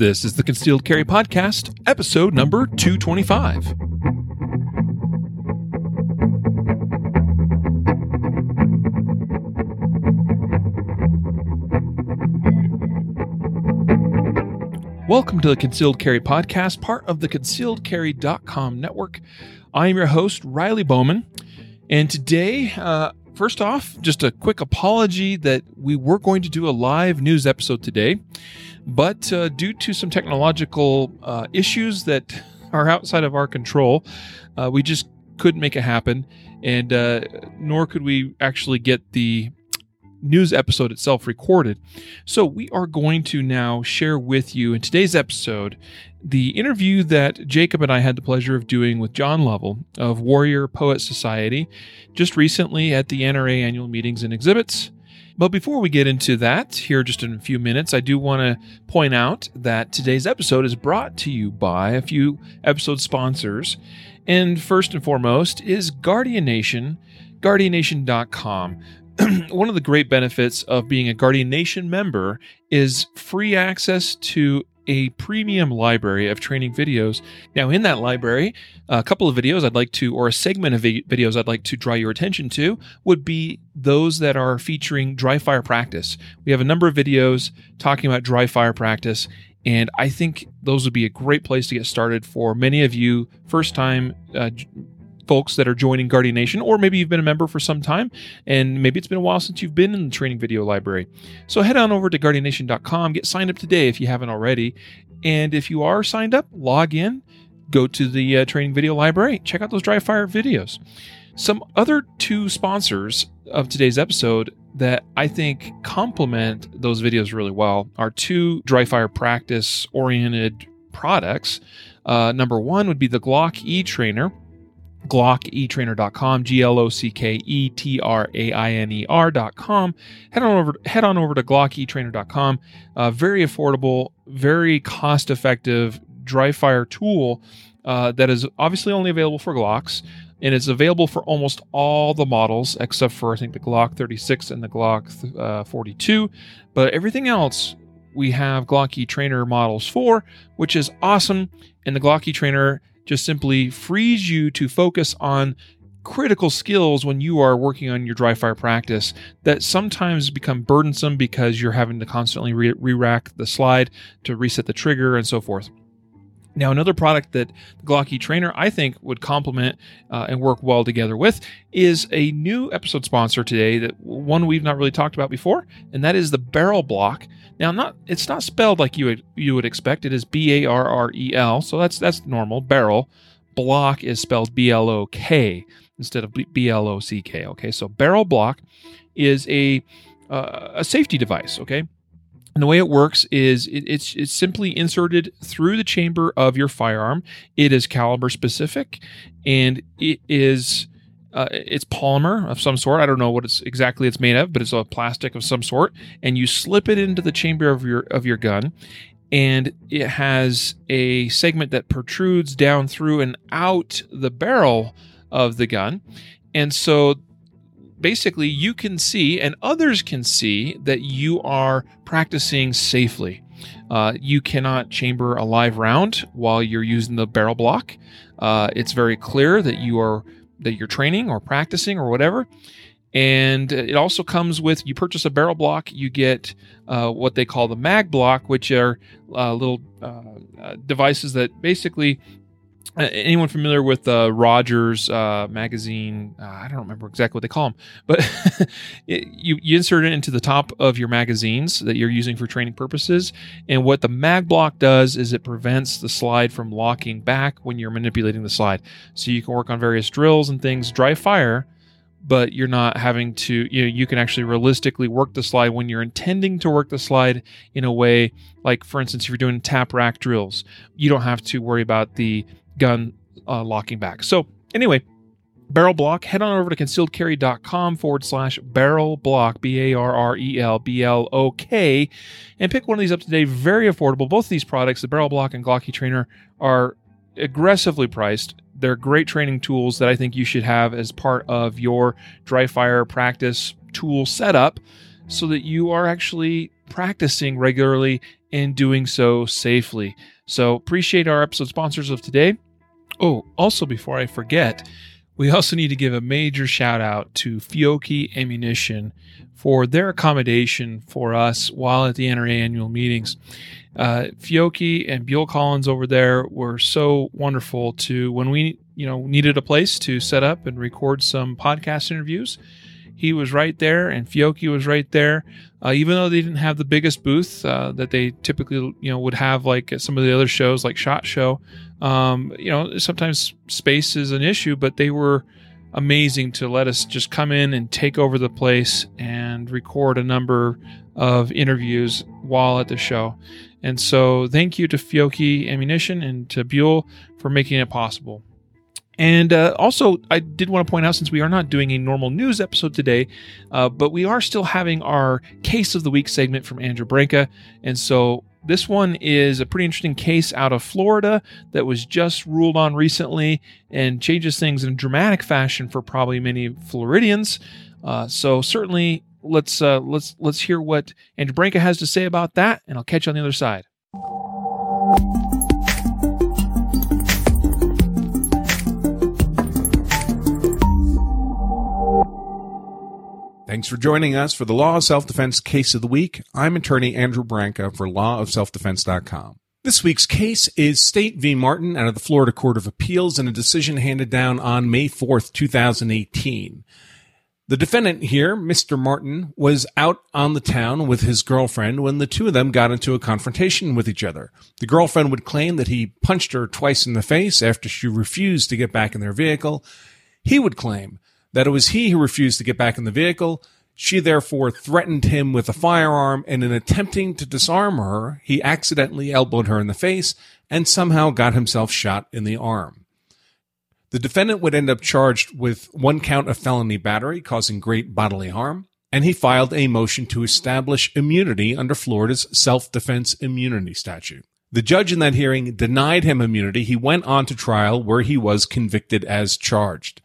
This is the Concealed Carry Podcast, episode number 225. Welcome to the Concealed Carry Podcast, part of the concealedcarry.com network. I am your host, Riley Bowman. And today, uh, first off, just a quick apology that we were going to do a live news episode today, but uh, due to some technological uh, issues that are outside of our control, uh, we just couldn't make it happen, and uh, nor could we actually get the news episode itself recorded. So, we are going to now share with you in today's episode the interview that Jacob and I had the pleasure of doing with John Lovell of Warrior Poet Society just recently at the NRA annual meetings and exhibits. But before we get into that, here just in a few minutes, I do want to point out that today's episode is brought to you by a few episode sponsors. And first and foremost is Guardian Nation, guardiannation.com. one of the great benefits of being a Guardian Nation member is free access to a premium library of training videos. Now, in that library, a couple of videos I'd like to, or a segment of videos I'd like to draw your attention to, would be those that are featuring dry fire practice. We have a number of videos talking about dry fire practice, and I think those would be a great place to get started for many of you first time uh, folks that are joining Guardian Nation, or maybe you've been a member for some time and maybe it's been a while since you've been in the training video library. So head on over to guardiannation.com, get signed up today if you haven't already. And if you are signed up, log in, go to the uh, training video library, check out those dry fire videos. Some other two sponsors of today's episode that I think complement those videos really well are two dry fire practice oriented products. Uh, number one would be the Glock E Trainer glocketrainer.com, G L O C K E T R A I N E R.com. Head on over head on over to glocketrainer.com. Uh, very affordable, very cost effective dry fire tool uh, that is obviously only available for Glocks. And it's available for almost all the models except for I think the Glock 36 and the Glock uh, 42. But everything else we have Glock Trainer models for, which is awesome. And the Glock Trainer just simply frees you to focus on critical skills when you are working on your dry fire practice that sometimes become burdensome because you're having to constantly re rack the slide to reset the trigger and so forth. Now, another product that the Glock Trainer I think would complement uh, and work well together with is a new episode sponsor today that one we've not really talked about before, and that is the Barrel Block. Now, not it's not spelled like you would, you would expect. It is B A R R E L, so that's that's normal. Barrel Block is spelled B L O K instead of B L O C K. Okay, so Barrel Block is a uh, a safety device. Okay, and the way it works is it, it's it's simply inserted through the chamber of your firearm. It is caliber specific, and it is uh, it's polymer of some sort. I don't know what it's exactly it's made of, but it's a plastic of some sort. And you slip it into the chamber of your of your gun, and it has a segment that protrudes down through and out the barrel of the gun. And so basically you can see and others can see that you are practicing safely. Uh, you cannot chamber a live round while you're using the barrel block. Uh, it's very clear that you are that you're training or practicing or whatever. And it also comes with you purchase a barrel block, you get uh, what they call the mag block, which are uh, little uh, uh devices that basically anyone familiar with uh, Rogers uh, magazine? Uh, I don't remember exactly what they call them, but it, you, you insert it into the top of your magazines that you're using for training purposes. And what the mag block does is it prevents the slide from locking back when you're manipulating the slide. So you can work on various drills and things, dry fire, but you're not having to, you know, you can actually realistically work the slide when you're intending to work the slide in a way like, for instance, if you're doing tap rack drills, you don't have to worry about the gun uh, locking back. So, anyway, barrel block, head on over to concealedcarry.com forward slash barrel block, B A R R E L B L O K, and pick one of these up today. Very affordable. Both of these products, the barrel block and Glock E-Trainer, are aggressively priced. They're great training tools that I think you should have as part of your dry fire practice tool setup so that you are actually practicing regularly and doing so safely. So, appreciate our episode sponsors of today. Oh, also, before I forget, we also need to give a major shout out to Fiocchi Ammunition for their accommodation for us while at the NRA annual meetings. Uh, Fiocchi and Buell Collins over there were so wonderful to when we you know needed a place to set up and record some podcast interviews. He was right there, and Fiocchi was right there. Uh, even though they didn't have the biggest booth uh, that they typically you know would have like some of the other shows like Shot Show, um, you know sometimes space is an issue, but they were amazing to let us just come in and take over the place and record a number of interviews while at the show. And so, thank you to Fiocchi Ammunition and to Buell for making it possible. And uh, also, I did want to point out since we are not doing a normal news episode today, uh, but we are still having our Case of the Week segment from Andrew Branca. And so, this one is a pretty interesting case out of Florida that was just ruled on recently and changes things in a dramatic fashion for probably many Floridians. Uh, so certainly let's uh, let's let's hear what Andrew Branca has to say about that, and I'll catch you on the other side. Thanks for joining us for the Law of Self Defense Case of the Week. I'm attorney Andrew Branca for lawofselfdefense.com. This week's case is State v. Martin out of the Florida Court of Appeals in a decision handed down on May 4th, 2018. The defendant here, Mr. Martin, was out on the town with his girlfriend when the two of them got into a confrontation with each other. The girlfriend would claim that he punched her twice in the face after she refused to get back in their vehicle. He would claim that it was he who refused to get back in the vehicle. She therefore threatened him with a firearm, and in attempting to disarm her, he accidentally elbowed her in the face and somehow got himself shot in the arm. The defendant would end up charged with one count of felony battery causing great bodily harm, and he filed a motion to establish immunity under Florida's self-defense immunity statute. The judge in that hearing denied him immunity. He went on to trial where he was convicted as charged.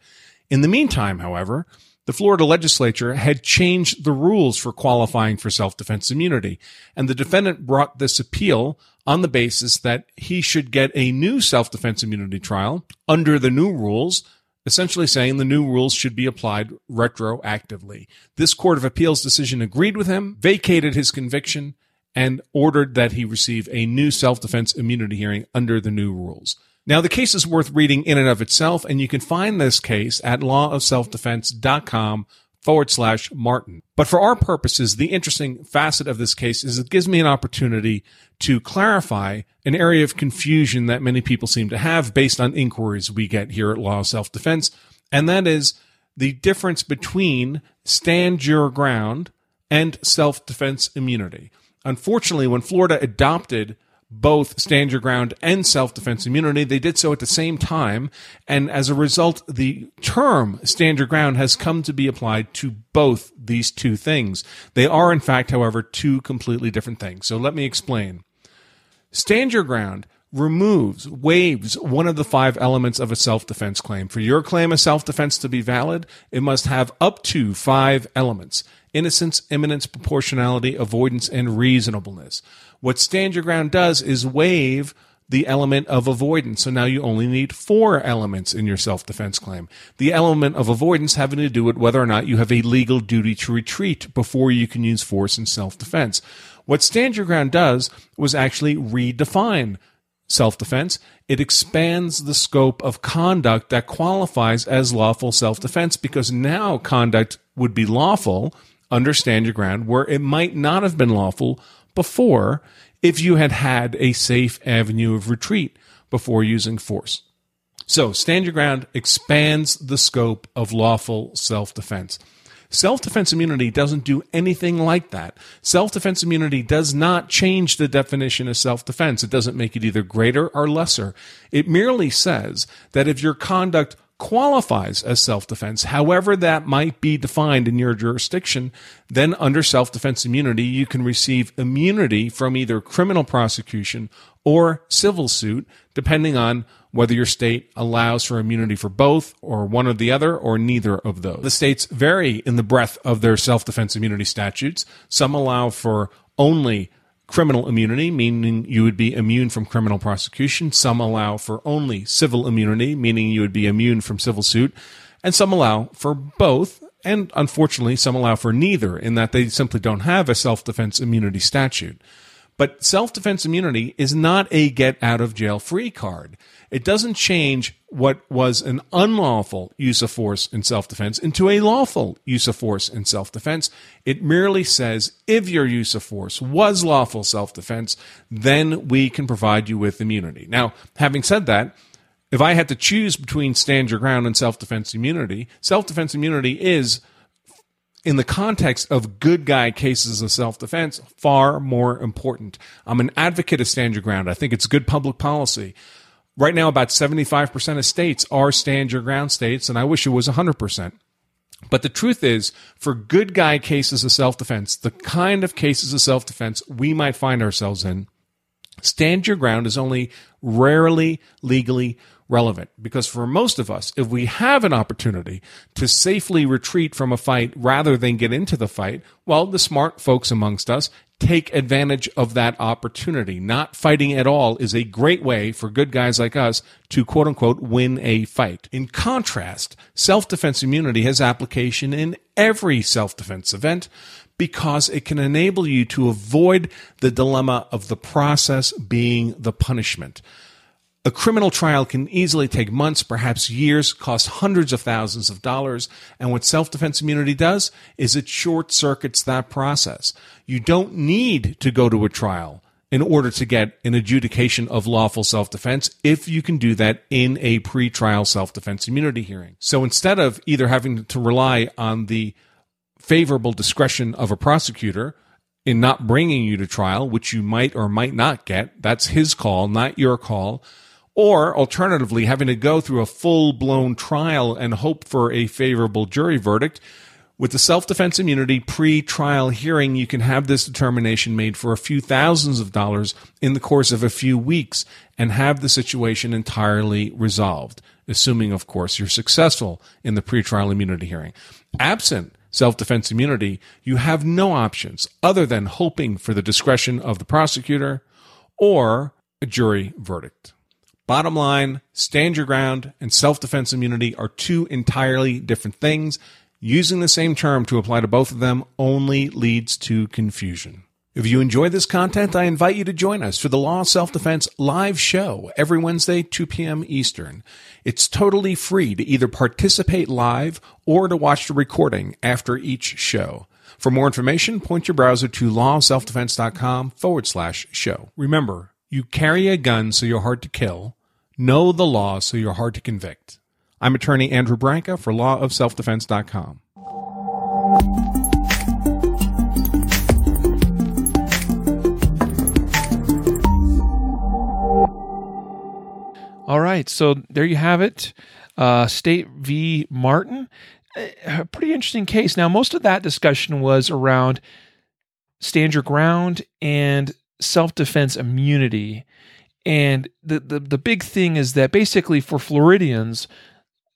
In the meantime, however, the Florida legislature had changed the rules for qualifying for self-defense immunity, and the defendant brought this appeal on the basis that he should get a new self-defense immunity trial under the new rules, essentially saying the new rules should be applied retroactively. This Court of Appeals decision agreed with him, vacated his conviction, and ordered that he receive a new self-defense immunity hearing under the new rules. Now, the case is worth reading in and of itself, and you can find this case at lawofselfdefense.com forward slash Martin. But for our purposes, the interesting facet of this case is it gives me an opportunity to clarify an area of confusion that many people seem to have based on inquiries we get here at Law of Self Defense. And that is the difference between stand your ground and self defense immunity. Unfortunately, when Florida adopted both stand your ground and self-defense immunity. They did so at the same time. And as a result, the term stand your ground has come to be applied to both these two things. They are, in fact, however, two completely different things. So let me explain. Stand your ground removes, waives one of the five elements of a self-defense claim. For your claim of self-defense to be valid, it must have up to five elements. Innocence, imminence, proportionality, avoidance, and reasonableness. What stand your ground does is waive the element of avoidance. So now you only need four elements in your self-defense claim. The element of avoidance having to do with whether or not you have a legal duty to retreat before you can use force in self-defense. What stand your ground does was actually redefine self-defense. It expands the scope of conduct that qualifies as lawful self-defense because now conduct would be lawful under stand your ground where it might not have been lawful before if you had had a safe avenue of retreat before using force. So, stand your ground expands the scope of lawful self defense. Self defense immunity doesn't do anything like that. Self defense immunity does not change the definition of self defense. It doesn't make it either greater or lesser. It merely says that if your conduct qualifies as self-defense, however that might be defined in your jurisdiction, then under self-defense immunity, you can receive immunity from either criminal prosecution or civil suit, depending on whether your state allows for immunity for both or one or the other or neither of those. The states vary in the breadth of their self-defense immunity statutes. Some allow for only criminal immunity, meaning you would be immune from criminal prosecution. Some allow for only civil immunity, meaning you would be immune from civil suit. And some allow for both. And unfortunately, some allow for neither in that they simply don't have a self defense immunity statute. But self defense immunity is not a get out of jail free card. It doesn't change what was an unlawful use of force in self defense into a lawful use of force in self defense. It merely says if your use of force was lawful self defense, then we can provide you with immunity. Now, having said that, if I had to choose between stand your ground and self defense immunity, self defense immunity is in the context of good guy cases of self defense, far more important. I'm an advocate of stand your ground. I think it's good public policy. Right now, about 75% of states are stand your ground states, and I wish it was 100%. But the truth is, for good guy cases of self defense, the kind of cases of self defense we might find ourselves in, stand your ground is only rarely legally relevant because for most of us, if we have an opportunity to safely retreat from a fight rather than get into the fight, well, the smart folks amongst us take advantage of that opportunity. Not fighting at all is a great way for good guys like us to quote unquote win a fight. In contrast, self-defense immunity has application in every self-defense event because it can enable you to avoid the dilemma of the process being the punishment. A criminal trial can easily take months, perhaps years, cost hundreds of thousands of dollars. And what self defense immunity does is it short circuits that process. You don't need to go to a trial in order to get an adjudication of lawful self defense if you can do that in a pre-trial self defense immunity hearing. So instead of either having to rely on the favorable discretion of a prosecutor in not bringing you to trial, which you might or might not get, that's his call, not your call or alternatively, having to go through a full blown trial and hope for a favorable jury verdict. With the self defense immunity pre trial hearing, you can have this determination made for a few thousands of dollars in the course of a few weeks and have the situation entirely resolved, assuming, of course, you're successful in the pre-trial immunity hearing. Absent self defense immunity, you have no options other than hoping for the discretion of the prosecutor or a jury verdict. Bottom line, stand your ground and self defense immunity are two entirely different things. Using the same term to apply to both of them only leads to confusion. If you enjoy this content, I invite you to join us for the Law of Self Defense live show every Wednesday, 2 p.m. Eastern. It's totally free to either participate live or to watch the recording after each show. For more information, point your browser to lawofselfdefense.com forward slash show. Remember, you carry a gun so you're hard to kill Know the law so you're hard to convict. I'm attorney Andrew Branca for lawofselfdefense.com. All right, so there you have it. Uh, State v. Martin. A pretty interesting case. Now, most of that discussion was around stand your ground and self defense immunity. And the, the the big thing is that basically for Floridians,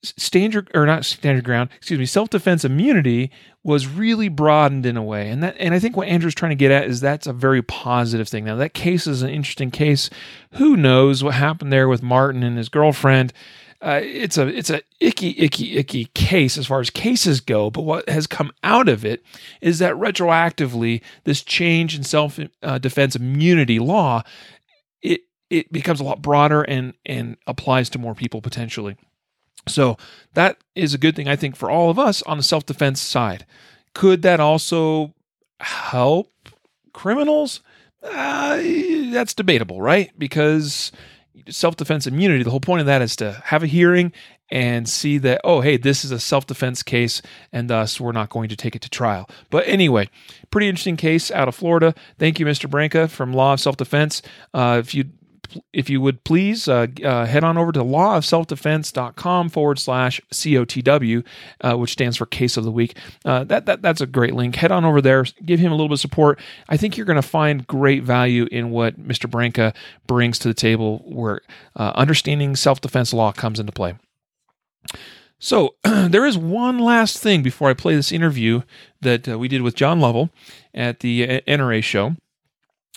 standard or not standard ground, excuse me, self defense immunity was really broadened in a way, and that and I think what Andrew's trying to get at is that's a very positive thing. Now that case is an interesting case. Who knows what happened there with Martin and his girlfriend? Uh, it's a it's a icky icky icky case as far as cases go. But what has come out of it is that retroactively, this change in self uh, defense immunity law it becomes a lot broader and and applies to more people potentially. So that is a good thing I think for all of us on the self-defense side. Could that also help criminals? Uh, that's debatable, right? Because self-defense immunity, the whole point of that is to have a hearing and see that oh hey this is a self-defense case and thus we're not going to take it to trial but anyway pretty interesting case out of florida thank you mr branca from law of self-defense uh, if you if you would please uh, uh, head on over to lawofselfdefense.com forward slash COTW, uh, which stands for Case of the Week. Uh, that, that That's a great link. Head on over there, give him a little bit of support. I think you're going to find great value in what Mr. Branca brings to the table where uh, understanding self defense law comes into play. So, there is one last thing before I play this interview that uh, we did with John Lovell at the NRA show.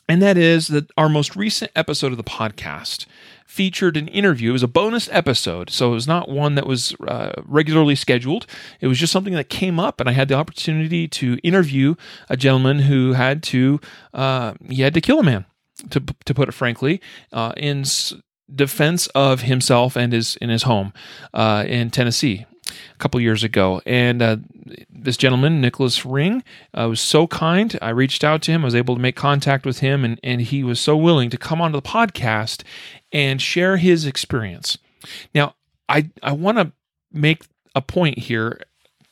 And that is that our most recent episode of the podcast featured an interview. It was a bonus episode, so it was not one that was uh, regularly scheduled. It was just something that came up, and I had the opportunity to interview a gentleman who had to uh, he had to kill a man, to to put it frankly, uh, in defense of himself and his in his home uh, in Tennessee a couple years ago. And uh, this gentleman, Nicholas Ring, uh, was so kind. I reached out to him. I was able to make contact with him, and, and he was so willing to come onto the podcast and share his experience. Now, I, I want to make a point here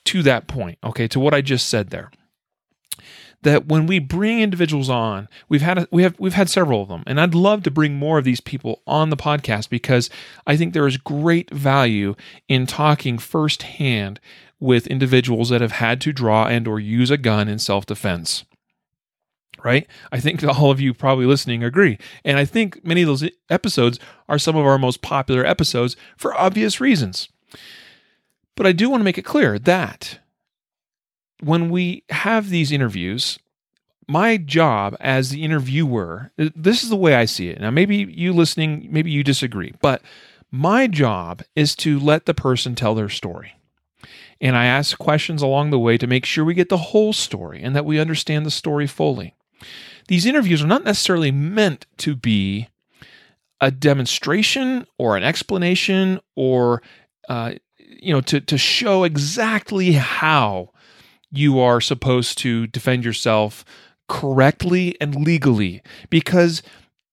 to that point, okay, to what I just said there that when we bring individuals on, we've had a, we have we've had several of them, and I'd love to bring more of these people on the podcast because I think there is great value in talking firsthand with individuals that have had to draw and or use a gun in self-defense. Right? I think all of you probably listening agree. And I think many of those episodes are some of our most popular episodes for obvious reasons. But I do want to make it clear that when we have these interviews, my job as the interviewer, this is the way I see it. Now, maybe you listening, maybe you disagree, but my job is to let the person tell their story. And I ask questions along the way to make sure we get the whole story and that we understand the story fully. These interviews are not necessarily meant to be a demonstration or an explanation or, uh, you know, to, to show exactly how you are supposed to defend yourself correctly and legally. Because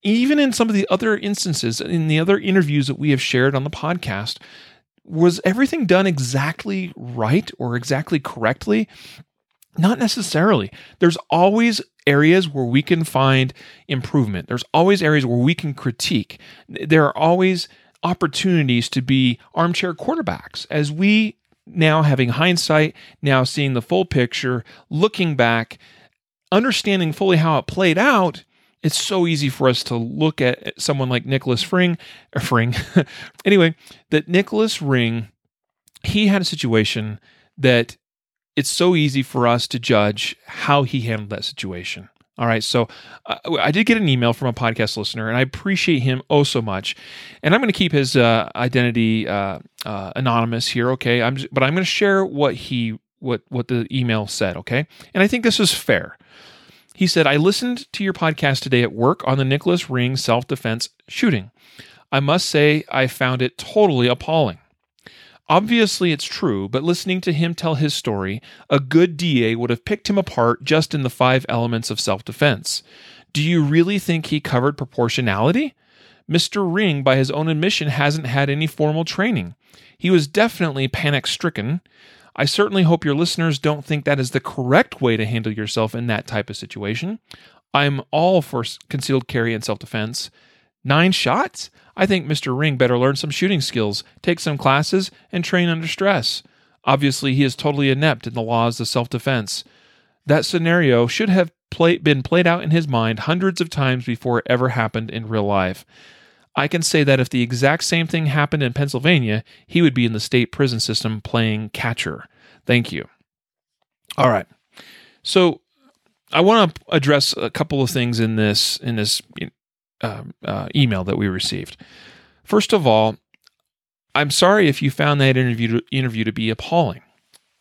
even in some of the other instances in the other interviews that we have shared on the podcast was everything done exactly right or exactly correctly? Not necessarily. There's always areas where we can find improvement. There's always areas where we can critique. There are always opportunities to be armchair quarterbacks. As we now having hindsight, now seeing the full picture, looking back, understanding fully how it played out, it's so easy for us to look at someone like Nicholas Fring, or Fring. anyway, that Nicholas Ring, he had a situation that it's so easy for us to judge how he handled that situation. All right. So uh, I did get an email from a podcast listener, and I appreciate him oh so much. And I'm going to keep his uh, identity uh, uh anonymous here. Okay. I'm just, but I'm going to share what he what what the email said. Okay. And I think this is fair. He said, "I listened to your podcast today at work on the Nicholas Ring self defense shooting. I must say I found it totally appalling." Obviously, it's true, but listening to him tell his story, a good DA would have picked him apart just in the five elements of self defense. Do you really think he covered proportionality? Mr. Ring, by his own admission, hasn't had any formal training. He was definitely panic stricken. I certainly hope your listeners don't think that is the correct way to handle yourself in that type of situation. I'm all for concealed carry and self defense. Nine shots? I think Mr. Ring better learn some shooting skills, take some classes, and train under stress. Obviously, he is totally inept in the laws of self defense. That scenario should have play, been played out in his mind hundreds of times before it ever happened in real life. I can say that if the exact same thing happened in Pennsylvania, he would be in the state prison system playing catcher. Thank you. All right. So I want to address a couple of things in this in this uh, uh, email that we received. First of all, I'm sorry if you found that interview to, interview to be appalling.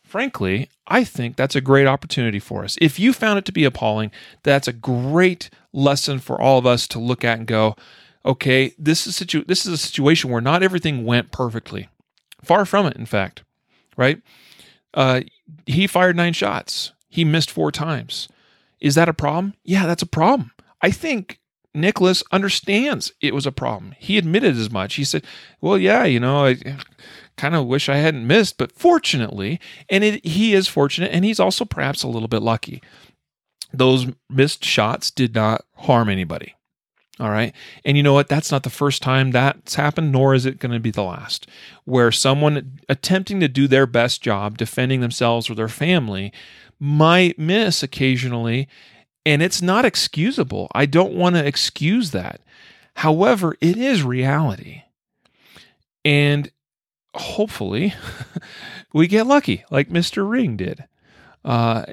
Frankly, I think that's a great opportunity for us. If you found it to be appalling, that's a great lesson for all of us to look at and go, okay, this is situ- this is a situation where not everything went perfectly. Far from it, in fact. Right? Uh, he fired nine shots. He missed four times. Is that a problem? Yeah, that's a problem. I think Nicholas understands it was a problem. He admitted as much. He said, "Well, yeah, you know, I kind of wish I hadn't missed, but fortunately, and it, he is fortunate, and he's also perhaps a little bit lucky. Those missed shots did not harm anybody. All right. And you know what? That's not the first time that's happened, nor is it going to be the last, where someone attempting to do their best job defending themselves or their family might miss occasionally and it's not excusable. I don't want to excuse that. However, it is reality. And hopefully, we get lucky like Mr. Ring did. Uh,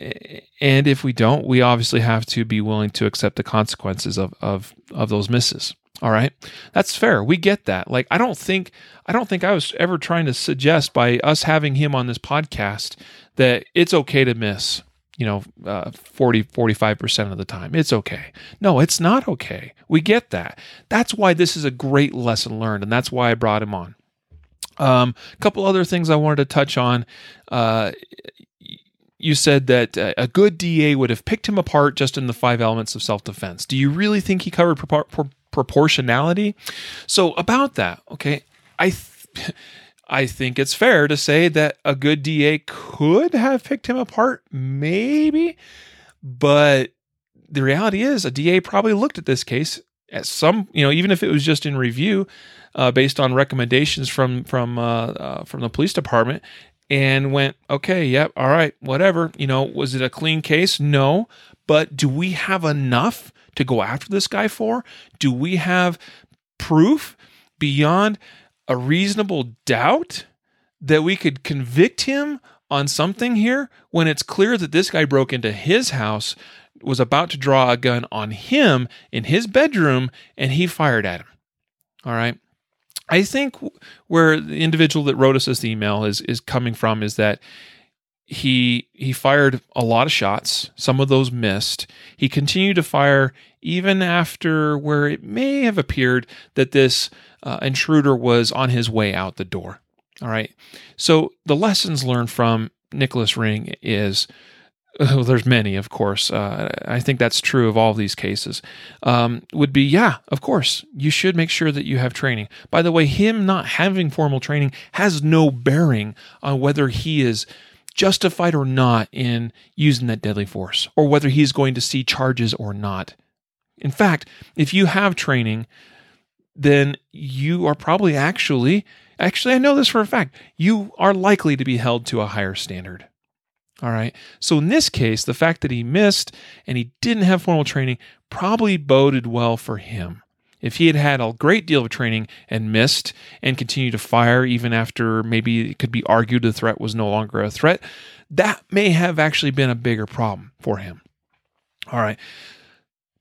and if we don't, we obviously have to be willing to accept the consequences of, of, of those misses. All right. That's fair. We get that. Like I don't think I don't think I was ever trying to suggest by us having him on this podcast that it's okay to miss, you know, uh, 40 45% of the time. It's okay. No, it's not okay. We get that. That's why this is a great lesson learned and that's why I brought him on. Um, a couple other things I wanted to touch on. Uh, you said that uh, a good DA would have picked him apart just in the five elements of self defense. Do you really think he covered propor- pro- proportionality? So, about that, okay, I. Th- I think it's fair to say that a good DA could have picked him apart, maybe, but the reality is a DA probably looked at this case at some, you know, even if it was just in review, uh, based on recommendations from from uh, uh, from the police department, and went, okay, yep, all right, whatever. You know, was it a clean case? No, but do we have enough to go after this guy for? Do we have proof beyond a reasonable doubt that we could convict him on something here when it's clear that this guy broke into his house, was about to draw a gun on him in his bedroom, and he fired at him? All right. I think where the individual that wrote us this email is is coming from is that he he fired a lot of shots. Some of those missed. He continued to fire even after where it may have appeared that this uh, intruder was on his way out the door. All right. So the lessons learned from Nicholas Ring is well, there's many, of course. Uh, I think that's true of all of these cases. Um, would be, yeah, of course, you should make sure that you have training. By the way, him not having formal training has no bearing on whether he is justified or not in using that deadly force, or whether he's going to see charges or not. In fact, if you have training, then you are probably actually, actually, I know this for a fact, you are likely to be held to a higher standard. All right. So in this case, the fact that he missed and he didn't have formal training probably boded well for him. If he had had a great deal of training and missed and continued to fire even after maybe it could be argued the threat was no longer a threat, that may have actually been a bigger problem for him. All right.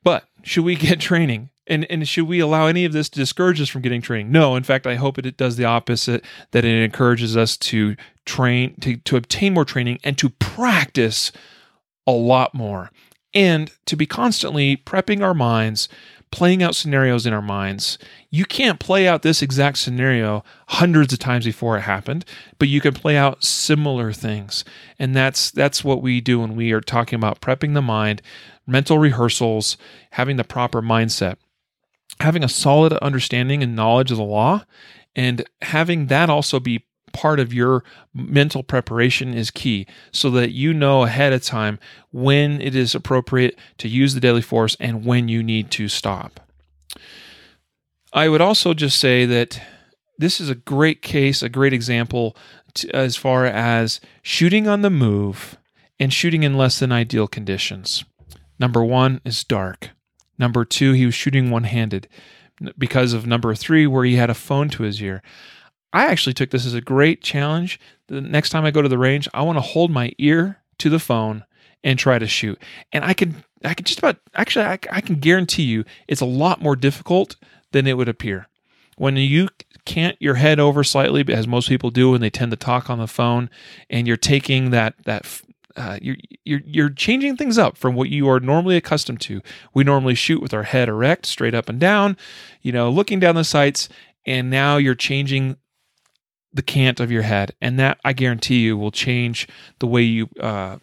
But should we get training? And, and should we allow any of this to discourage us from getting training? No. In fact, I hope it does the opposite, that it encourages us to train, to, to obtain more training and to practice a lot more and to be constantly prepping our minds, playing out scenarios in our minds. You can't play out this exact scenario hundreds of times before it happened, but you can play out similar things. And that's that's what we do when we are talking about prepping the mind, mental rehearsals, having the proper mindset having a solid understanding and knowledge of the law and having that also be part of your mental preparation is key so that you know ahead of time when it is appropriate to use the deadly force and when you need to stop. I would also just say that this is a great case, a great example to, as far as shooting on the move and shooting in less than ideal conditions. Number one is dark. Number two, he was shooting one handed because of number three, where he had a phone to his ear. I actually took this as a great challenge. The next time I go to the range, I want to hold my ear to the phone and try to shoot. And I can, I can just about, actually, I, I can guarantee you it's a lot more difficult than it would appear. When you cant your head over slightly, as most people do when they tend to talk on the phone, and you're taking that that uh, you're you're you're changing things up from what you are normally accustomed to. We normally shoot with our head erect, straight up and down, you know, looking down the sights, and now you're changing the cant of your head, and that I guarantee you will change the way you uh,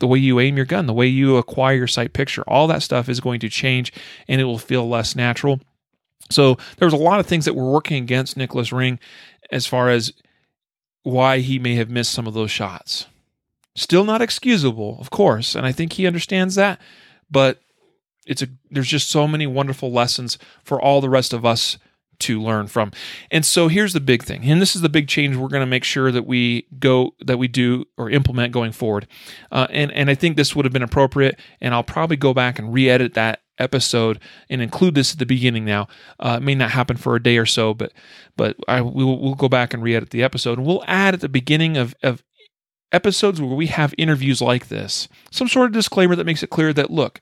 the way you aim your gun, the way you acquire your sight picture. All that stuff is going to change, and it will feel less natural. So there's a lot of things that were working against Nicholas Ring as far as why he may have missed some of those shots. Still not excusable, of course, and I think he understands that, but it's a there's just so many wonderful lessons for all the rest of us to learn from. And so here's the big thing. And this is the big change we're going to make sure that we go that we do or implement going forward. Uh, and and I think this would have been appropriate and I'll probably go back and re-edit that episode and include this at the beginning now. Uh, it may not happen for a day or so, but but I we'll, we'll go back and re-edit the episode and we'll add at the beginning of of episodes where we have interviews like this, some sort of disclaimer that makes it clear that, look,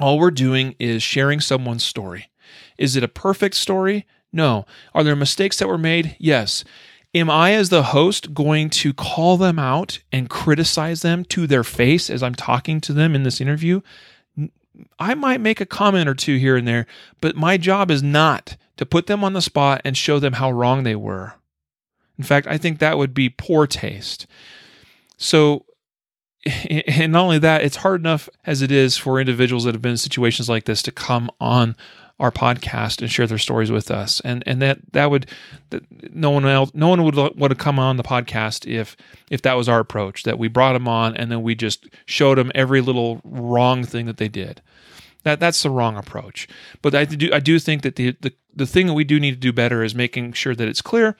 all we're doing is sharing someone's story. Is it a perfect story? No. Are there mistakes that were made? Yes. Am I, as the host, going to call them out and criticize them to their face as I'm talking to them in this interview? I might make a comment or two here and there, but my job is not to put them on the spot and show them how wrong they were. In fact, I think that would be poor taste. So, and not only that, it's hard enough as it is for individuals that have been in situations like this to come on our podcast and share their stories with us. And and that that would that no one else no one would want to come on the podcast if if that was our approach that we brought them on and then we just showed them every little wrong thing that they did. That that's the wrong approach. But I do I do think that the the the thing that we do need to do better is making sure that it's clear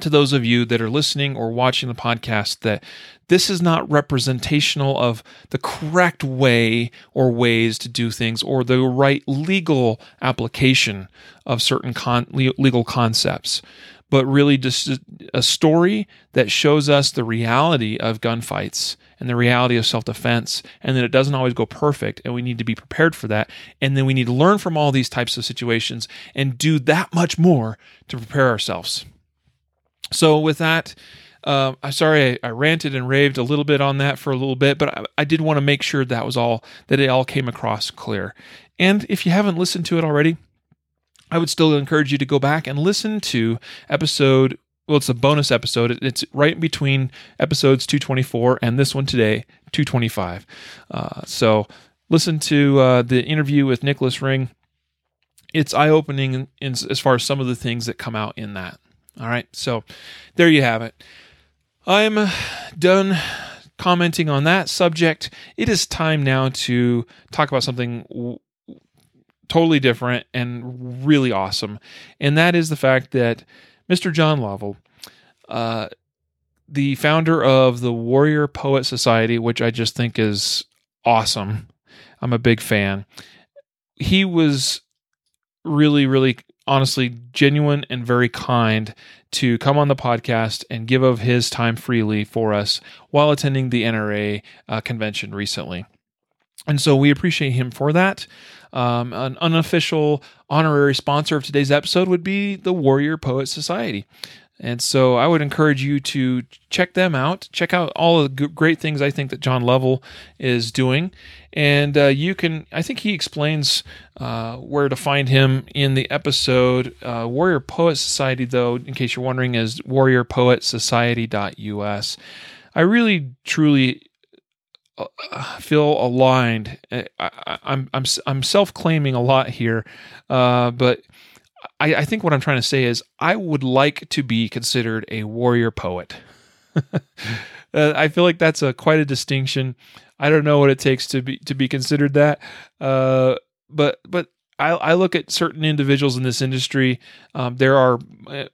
to those of you that are listening or watching the podcast that this is not representational of the correct way or ways to do things or the right legal application of certain con- legal concepts, but really just a story that shows us the reality of gunfights and the reality of self defense, and that it doesn't always go perfect, and we need to be prepared for that. And then we need to learn from all these types of situations and do that much more to prepare ourselves. So, with that, uh, I'm sorry I, I, ranted and raved a little bit on that for a little bit, but I, I did want to make sure that was all that it all came across clear. And if you haven't listened to it already, I would still encourage you to go back and listen to episode. Well, it's a bonus episode. It's right between episodes 224 and this one today, 225. Uh, so listen to uh, the interview with Nicholas Ring. It's eye opening as far as some of the things that come out in that. All right, so there you have it. I'm done commenting on that subject. It is time now to talk about something w- totally different and really awesome, and that is the fact that Mr. John Lovell, uh, the founder of the Warrior Poet Society, which I just think is awesome. I'm a big fan. He was really, really honestly genuine and very kind to come on the podcast and give of his time freely for us while attending the NRA uh, convention recently. And so we appreciate him for that. Um, an unofficial honorary sponsor of today's episode would be the Warrior Poet Society. And so I would encourage you to check them out. Check out all the great things I think that John Lovell is doing. And uh, you can, I think he explains uh, where to find him in the episode. Uh, Warrior Poet Society, though, in case you're wondering, is warriorpoetsociety.us. I really, truly uh, feel aligned. I, I'm, I'm, I'm self claiming a lot here, uh, but I, I think what I'm trying to say is I would like to be considered a warrior poet. uh, I feel like that's a quite a distinction. I don't know what it takes to be to be considered that, uh, but but I, I, look at certain individuals in this industry. Um, there are uh,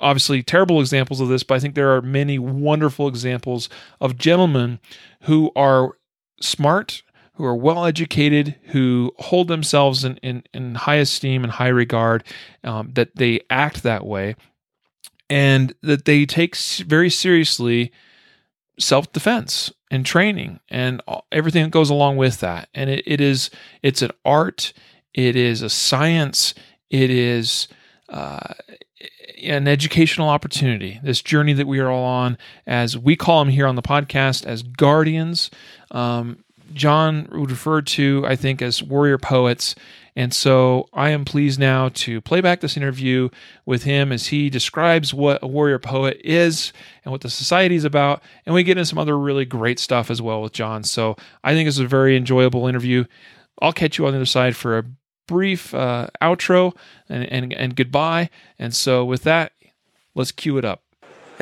obviously terrible examples of this, but I think there are many wonderful examples of gentlemen who are smart, who are well educated, who hold themselves in, in, in high esteem and high regard, um, that they act that way, and that they take very seriously self defense and training and everything that goes along with that. And it, it is it's an art, it is a science, it is uh, an educational opportunity. This journey that we are all on, as we call them here on the podcast, as guardians. Um, John would refer to, I think, as warrior poets. And so I am pleased now to play back this interview with him as he describes what a warrior poet is and what the society is about. And we get into some other really great stuff as well with John. So I think it's a very enjoyable interview. I'll catch you on the other side for a brief uh, outro and, and, and goodbye. And so with that, let's cue it up.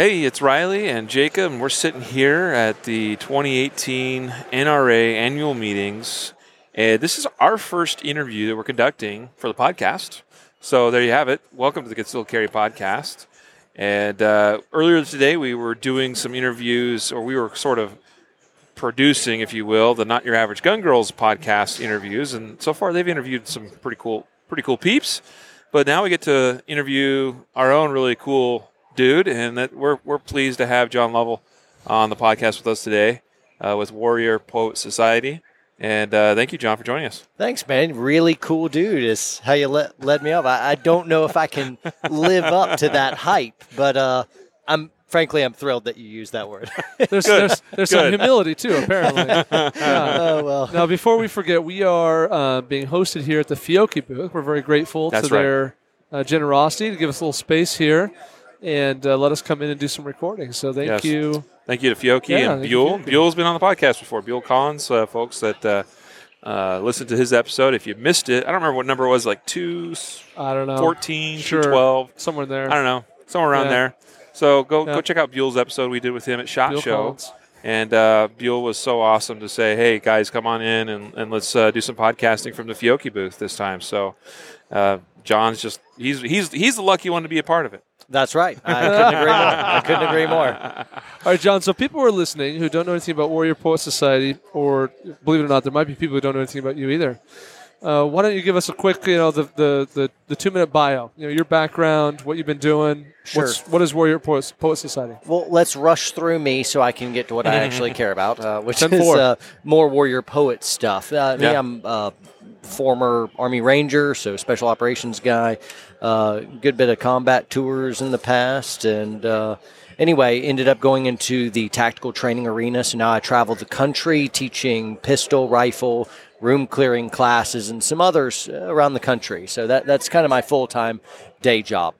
Hey, it's Riley and Jacob, and we're sitting here at the 2018 NRA annual meetings. And this is our first interview that we're conducting for the podcast. So there you have it. Welcome to the Concealed Carry podcast. And uh, earlier today, we were doing some interviews, or we were sort of producing, if you will, the Not Your Average Gun Girls podcast interviews. And so far, they've interviewed some pretty cool, pretty cool peeps. But now we get to interview our own really cool dude, and that we're we're pleased to have John Lovell on the podcast with us today uh, with Warrior Poet Society. And uh, thank you, John, for joining us. Thanks, man. Really cool dude is how you let, led me up. I, I don't know if I can live up to that hype, but uh, I'm frankly I'm thrilled that you used that word. There's there's, there's some humility too, apparently. Yeah. oh well. Now, before we forget, we are uh, being hosted here at the Fiocchi booth. We're very grateful That's to right. their uh, generosity to give us a little space here and uh, let us come in and do some recording. So thank Yes. you. Thank you to Fiocchi Yeah, and Buell. Buell's been on the podcast before. Buell Collins, uh, folks that uh, uh, listened to his episode. If you missed it, I don't remember what number it was, like 2, I don't know. 212. Sure. 12. Somewhere there. I don't know, somewhere around Yeah. there. So go Yeah. go check out Buell's episode we did with him at Shot Bill Show. Collins. And uh, Buell was so awesome to say, hey, guys, come on in and, and let's uh, do some podcasting from the Fiocchi booth this time. So uh, John's just, he's, he's, he's the lucky one to be a part of it. That's right. I couldn't agree more. I couldn't agree more. All right, John. So people are listening who don't know anything about Warrior Poet Society, or believe it or not, there might be people who don't know anything about you either. Uh, why don't you give us a quick, you know, the the, the, the two minute bio? You know, your background, what you've been doing. Sure. What's, what is Warrior Poet, Poet Society? Well, let's rush through me so I can get to what I actually care about, uh, which is 10-4. uh, more warrior poet stuff. Uh, me, Yeah. I'm a former Army Ranger, so special operations guy. Uh, good bit of combat tours in the past, and uh, anyway, ended up going into the tactical training arena. So now I travel the country teaching pistol, rifle, room clearing classes, and some others around the country. So that that's kind of my full time day job.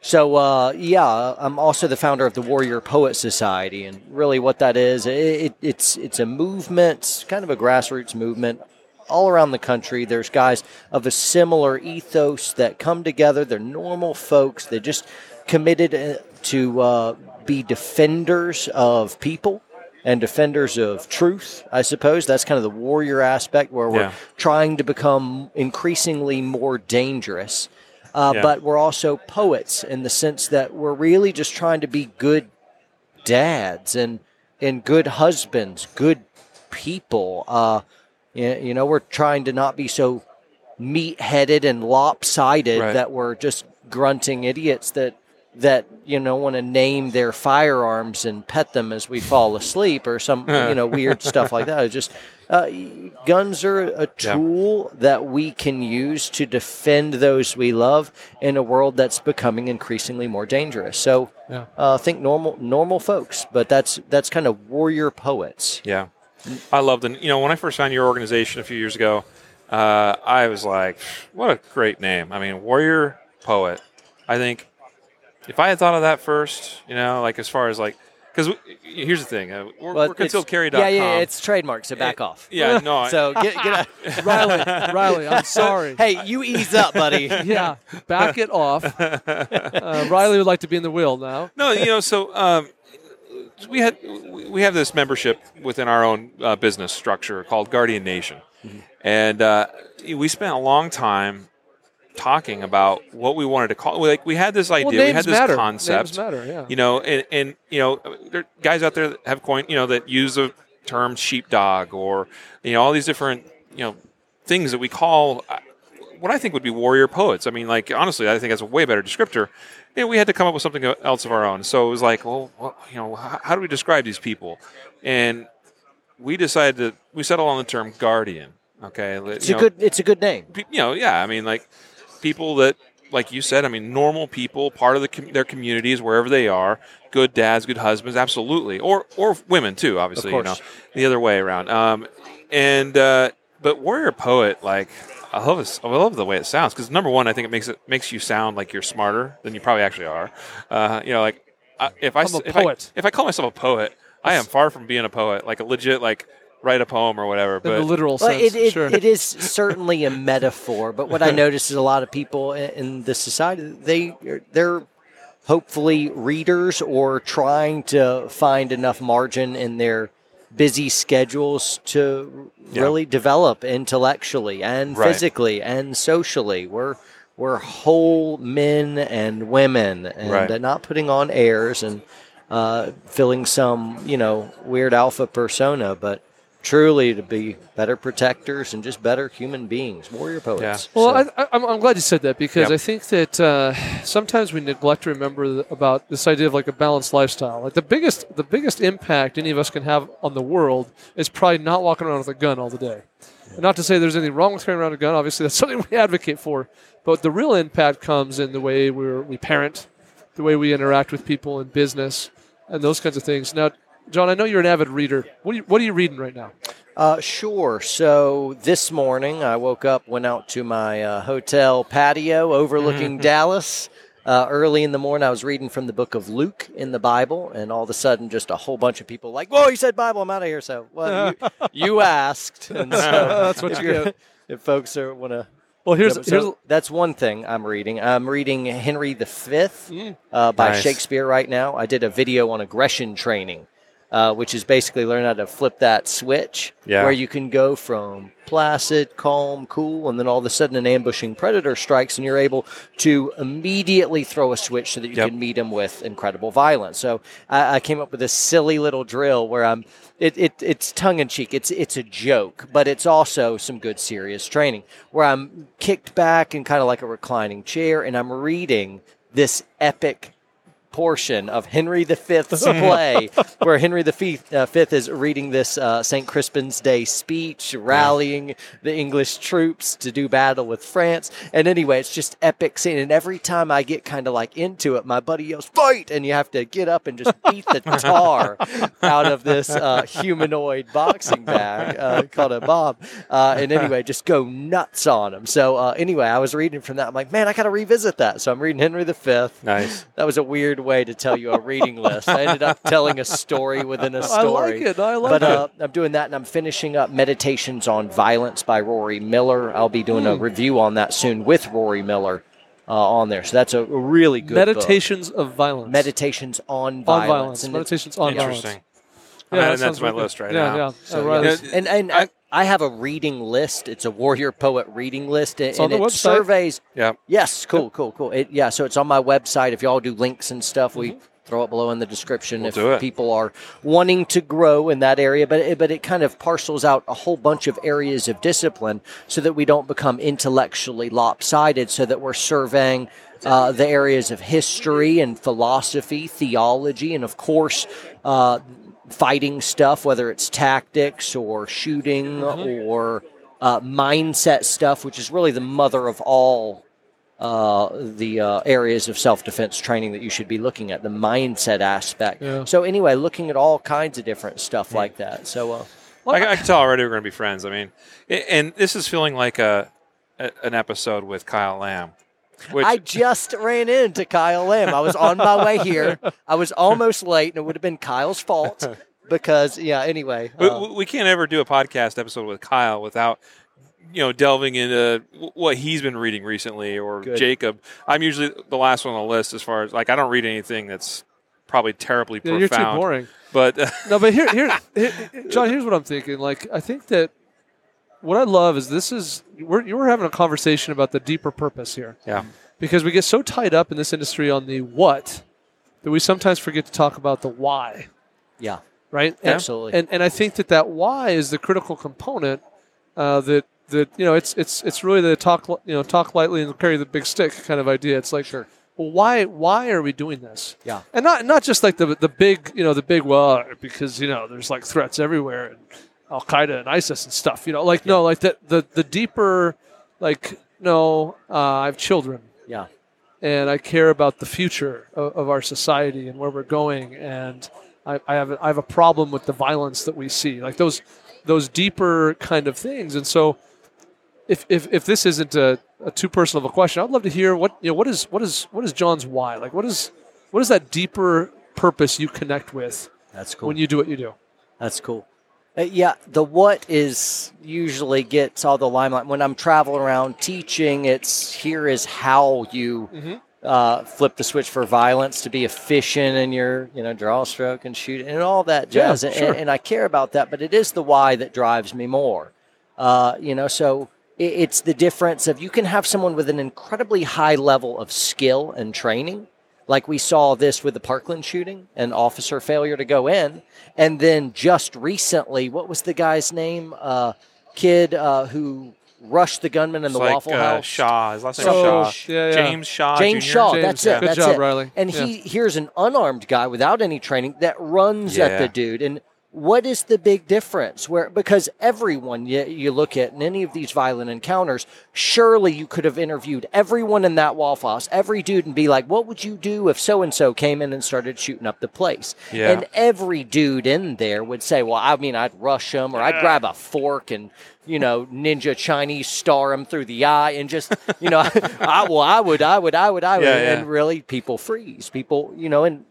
So uh, yeah, I'm also the founder of the Warrior Poet Society, and really what that is, it, it, it's it's a movement, kind of a grassroots movement, all around the country. There's guys of a similar ethos that come together. They're normal folks. They're just committed uh, to uh, be defenders of people and defenders of truth. I suppose that's kind of the warrior aspect where we're Yeah. trying to become increasingly more dangerous. Uh, Yeah. But we're also poets in the sense that we're really just trying to be good dads and and good husbands, good people. Uh, you, you know, we're trying to not be so meat-headed and lopsided Right. that we're just grunting idiots that that you know want to name their firearms and pet them as we fall asleep or some you know weird stuff like that. It's just uh, guns are a Yeah. tool that we can use to defend those we love in a world that's becoming increasingly more dangerous. So Yeah. uh, think normal normal folks, but that's that's kind of warrior poets. Yeah, I loved it. You know, when I first found your organization a few years ago, uh, I was like, "What a great name!" I mean, Warrior Poet. I think if I had thought of that first, you know, like as far as like, because here's the thing, uh, we're, But we're concealedcarry.com. Yeah, yeah, it's trademark, so back off. yeah, no, So get get a, Riley, Riley, I'm sorry. hey, you ease up, buddy. Yeah, back it off. Uh, Riley would like to be in the wheel now. no, you know, so um, we had we have this membership within our own uh, business structure called Guardian Nation, Mm-hmm. and uh, we spent a long time talking about what we wanted to call. Like we had this idea, Well, we had this matter. concept. Names matter. Yeah. You know, and, and you know, there are guys out there that have coined, you know, that use the term sheepdog or you know all these different you know things that we call uh, what I think would be warrior poets. I mean, like honestly, I think that's a way better descriptor. You know, we had to come up with something else of our own. So it was like, well, well you know, how, how do we describe these people? And we decided to we settled on the term guardian. Okay, It's a good it's a good name. you know, yeah, I mean, like people that, like you said, I mean, normal people, part of the com- their communities wherever they are, good dads, good husbands, absolutely, or or women too, obviously, you know, the other way around. Um, and uh, but warrior poet, like. I love this. I love the way it sounds because number one, I think it makes it makes you sound like you're smarter than you probably actually are. Uh, you know, like I, if I I'm s- a if I- if I call myself a poet, I am far from being a poet, like a legit like write a poem or whatever. in But the literal Well, sense. it, it, sure. it is certainly a metaphor, but what I notice is a lot of people in, in the society they they're hopefully readers or trying to find enough margin in their busy schedules to Yeah. really develop intellectually and Right. physically and socially. We're we're whole men and women, and Right. not putting on airs and uh, filling some you know weird alpha persona, but truly to be better protectors and just better human beings, warrior poets. Yeah. Well, So- I, I, I'm, I'm glad you said that because Yep. I think that uh, sometimes we neglect to remember th- about this idea of like a balanced lifestyle. Like the biggest, the biggest impact any of us can have on the world is probably not walking around with a gun all the day. And not to say there's anything wrong with carrying around a gun. Obviously, that's something we advocate for. But the real impact comes in the way we're, we parent, the way we interact with people in business, and those kinds of things. Now, John, I know you're an avid reader. What are you, what are you reading right now? Uh, sure. So this morning I woke up, went out to my uh, hotel patio overlooking Dallas. Uh, early in the morning, I was reading from the book of Luke in the Bible, and all of a sudden, just a whole bunch of people like, "Whoa, you said Bible! I'm out of here." So, well, you, you asked, and so That's what you you're- get. If folks are want to Well, here's, so here's that's one thing I'm reading. I'm reading Henry V uh, by Nice. Shakespeare right now. I did a video on aggression training, uh, which is basically learn how to flip that switch, Yeah. where you can go from placid, calm, cool, and then all of a sudden an ambushing predator strikes, and you're able to immediately throw a switch so that you Yep. can meet him with incredible violence. So I, I came up with this silly little drill where I'm. It, it, it's tongue in cheek. It's it's a joke, but it's also some good serious training. Where I'm kicked back in kind of like a reclining chair, and I'm reading this epic portion of Henry V's play, where Henry V uh, Fifth is reading this uh, St. Crispin's Day speech, rallying the English troops to do battle with France. And anyway, it's just epic scene. And every time I get kind of like into it, my buddy yells, "Fight!" and you have to get up and just beat the tar out of this uh, humanoid boxing bag uh, called a bob. Uh, and anyway, just go nuts on him. So uh, anyway, I was reading from that. I'm like, man, I got to revisit that. So I'm reading Henry V. Nice. That was a weird way to tell you a reading list. I ended up telling a story within a story. I like it. I like but it. uh, I'm doing that, and I'm finishing up Meditations on Violence by Rory Miller. I'll be doing Hmm. a review on that soon with Rory Miller uh, on there. So that's a really good book. Meditations of Violence. Meditations on on Violence. violence. And Meditations on violence. Interesting. Yeah, I'm that adding that sounds to my really good. list right yeah, now. Yeah, So, Uh, yeah. Yeah. And and I, I have a reading list. It's a Warrior Poet reading list, and, on and the it website. surveys. Yeah. Yes, cool, cool, cool. It, yeah, so it's on my website. If y'all do links and stuff, we throw it below in the description We'll if people are wanting to grow in that area. But it, but it kind of parcels out a whole bunch of areas of discipline so that we don't become intellectually lopsided. So that we're surveying. Uh, the areas of history and philosophy, theology, and of course, uh, fighting stuff, whether it's tactics or shooting or uh, mindset stuff, which is really the mother of all uh, the uh, areas of self defense training that you should be looking at, the mindset aspect. Yeah. So, anyway, looking at all kinds of different stuff like that. So, uh, I, I can tell already we're going to be friends. I mean, and this is feeling like a, a an episode with Kyle Lamb. Which, I just ran into Kyle Lamb. I was on my way here. I was almost late, and it would have been Kyle's fault because, yeah, anyway. we, uh, we can't ever do a podcast episode with Kyle without you know delving into what he's been reading recently or Good. Jacob. I'm usually the last one on the list as far as like I don't read anything that's probably terribly Yeah, you're too boring. But No, but here, here, here, John. Here's what I'm thinking. Like, I think that what I love is this is we're you were having a conversation about the deeper purpose here. yeah, because we get so tied up in this industry on the what that we sometimes forget to talk about the why, yeah, right? And- absolutely. And and I think that that why is the critical component uh, that that you know it's it's it's really the talk you know talk lightly and carry the big stick kind of idea. It's like Sure. well, why why are we doing this? Yeah. and not not just like the the big you know the big well because you know there's like threats everywhere and Al Qaeda and ISIS and stuff. You know, like no, like the the the deeper like no, uh, I have children yeah. and I care about the future of, of our society and where we're going. And I, I have a, I have a problem with the violence that we see, like those those deeper kind of things. And so, if if, if this isn't a, a too personal of a question, I'd love to hear what you know. What is what is what is John's why? Like what is what is that deeper purpose you connect with That's cool. when you do what you do? That's cool. Uh, yeah, the what is usually gets all the limelight. When I'm traveling around teaching, it's here is how you Mm-hmm. uh, flip the switch for violence to be efficient in your, you know, draw stroke and shoot and all that jazz. Yeah, And- sure. and, I care about that, but it is the why that drives me more. Uh, you know, so it, it's the difference of you can have someone with an incredibly high level of skill and training, like we saw this with the Parkland shooting and officer failure to go in. And then just recently, what was the guy's name? Uh, kid uh, who rushed the gunman in the like, Waffle uh, House. Shaw. His last name So- Shaw. Yeah, yeah. James Shaw. James Jr. Shaw, James, that's yeah. it. Good That's job, it. Riley. And Yeah. he here's an unarmed guy without any training that runs at the dude. And what is the big difference? Where because everyone you, you look at in any of these violent encounters, surely you could have interviewed everyone in that Waffle House, every dude, and be like, "What would you do if so and so came in and started shooting up the place?" Yeah. And every dude in there would say, "Well, I mean, I'd rush him, or I'd grab a fork and." You know, ninja Chinese star him through the eye, and just you know, I, well, I would, I would, I would, I would, Yeah, yeah. and really, people freeze. People, you know, and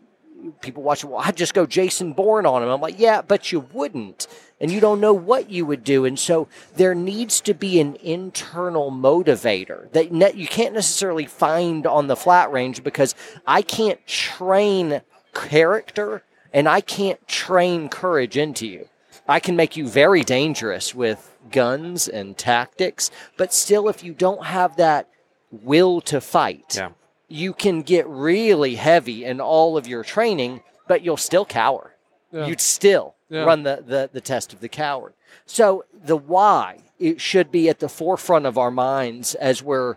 people watch, well, I'd just go Jason Bourne on him. I'm like, yeah, but you wouldn't. And you don't know what you would do. And so there needs to be an internal motivator that ne- you can't necessarily find on the flat range because I can't train character and I can't train courage into you. I can make you very dangerous with guns and tactics, but still, if you don't have that will to fight, Yeah. You can get really heavy in all of your training, but you'll still cower. Yeah. You'd still Yeah. run the, the, the test of the coward. So the why it should be at the forefront of our minds as we're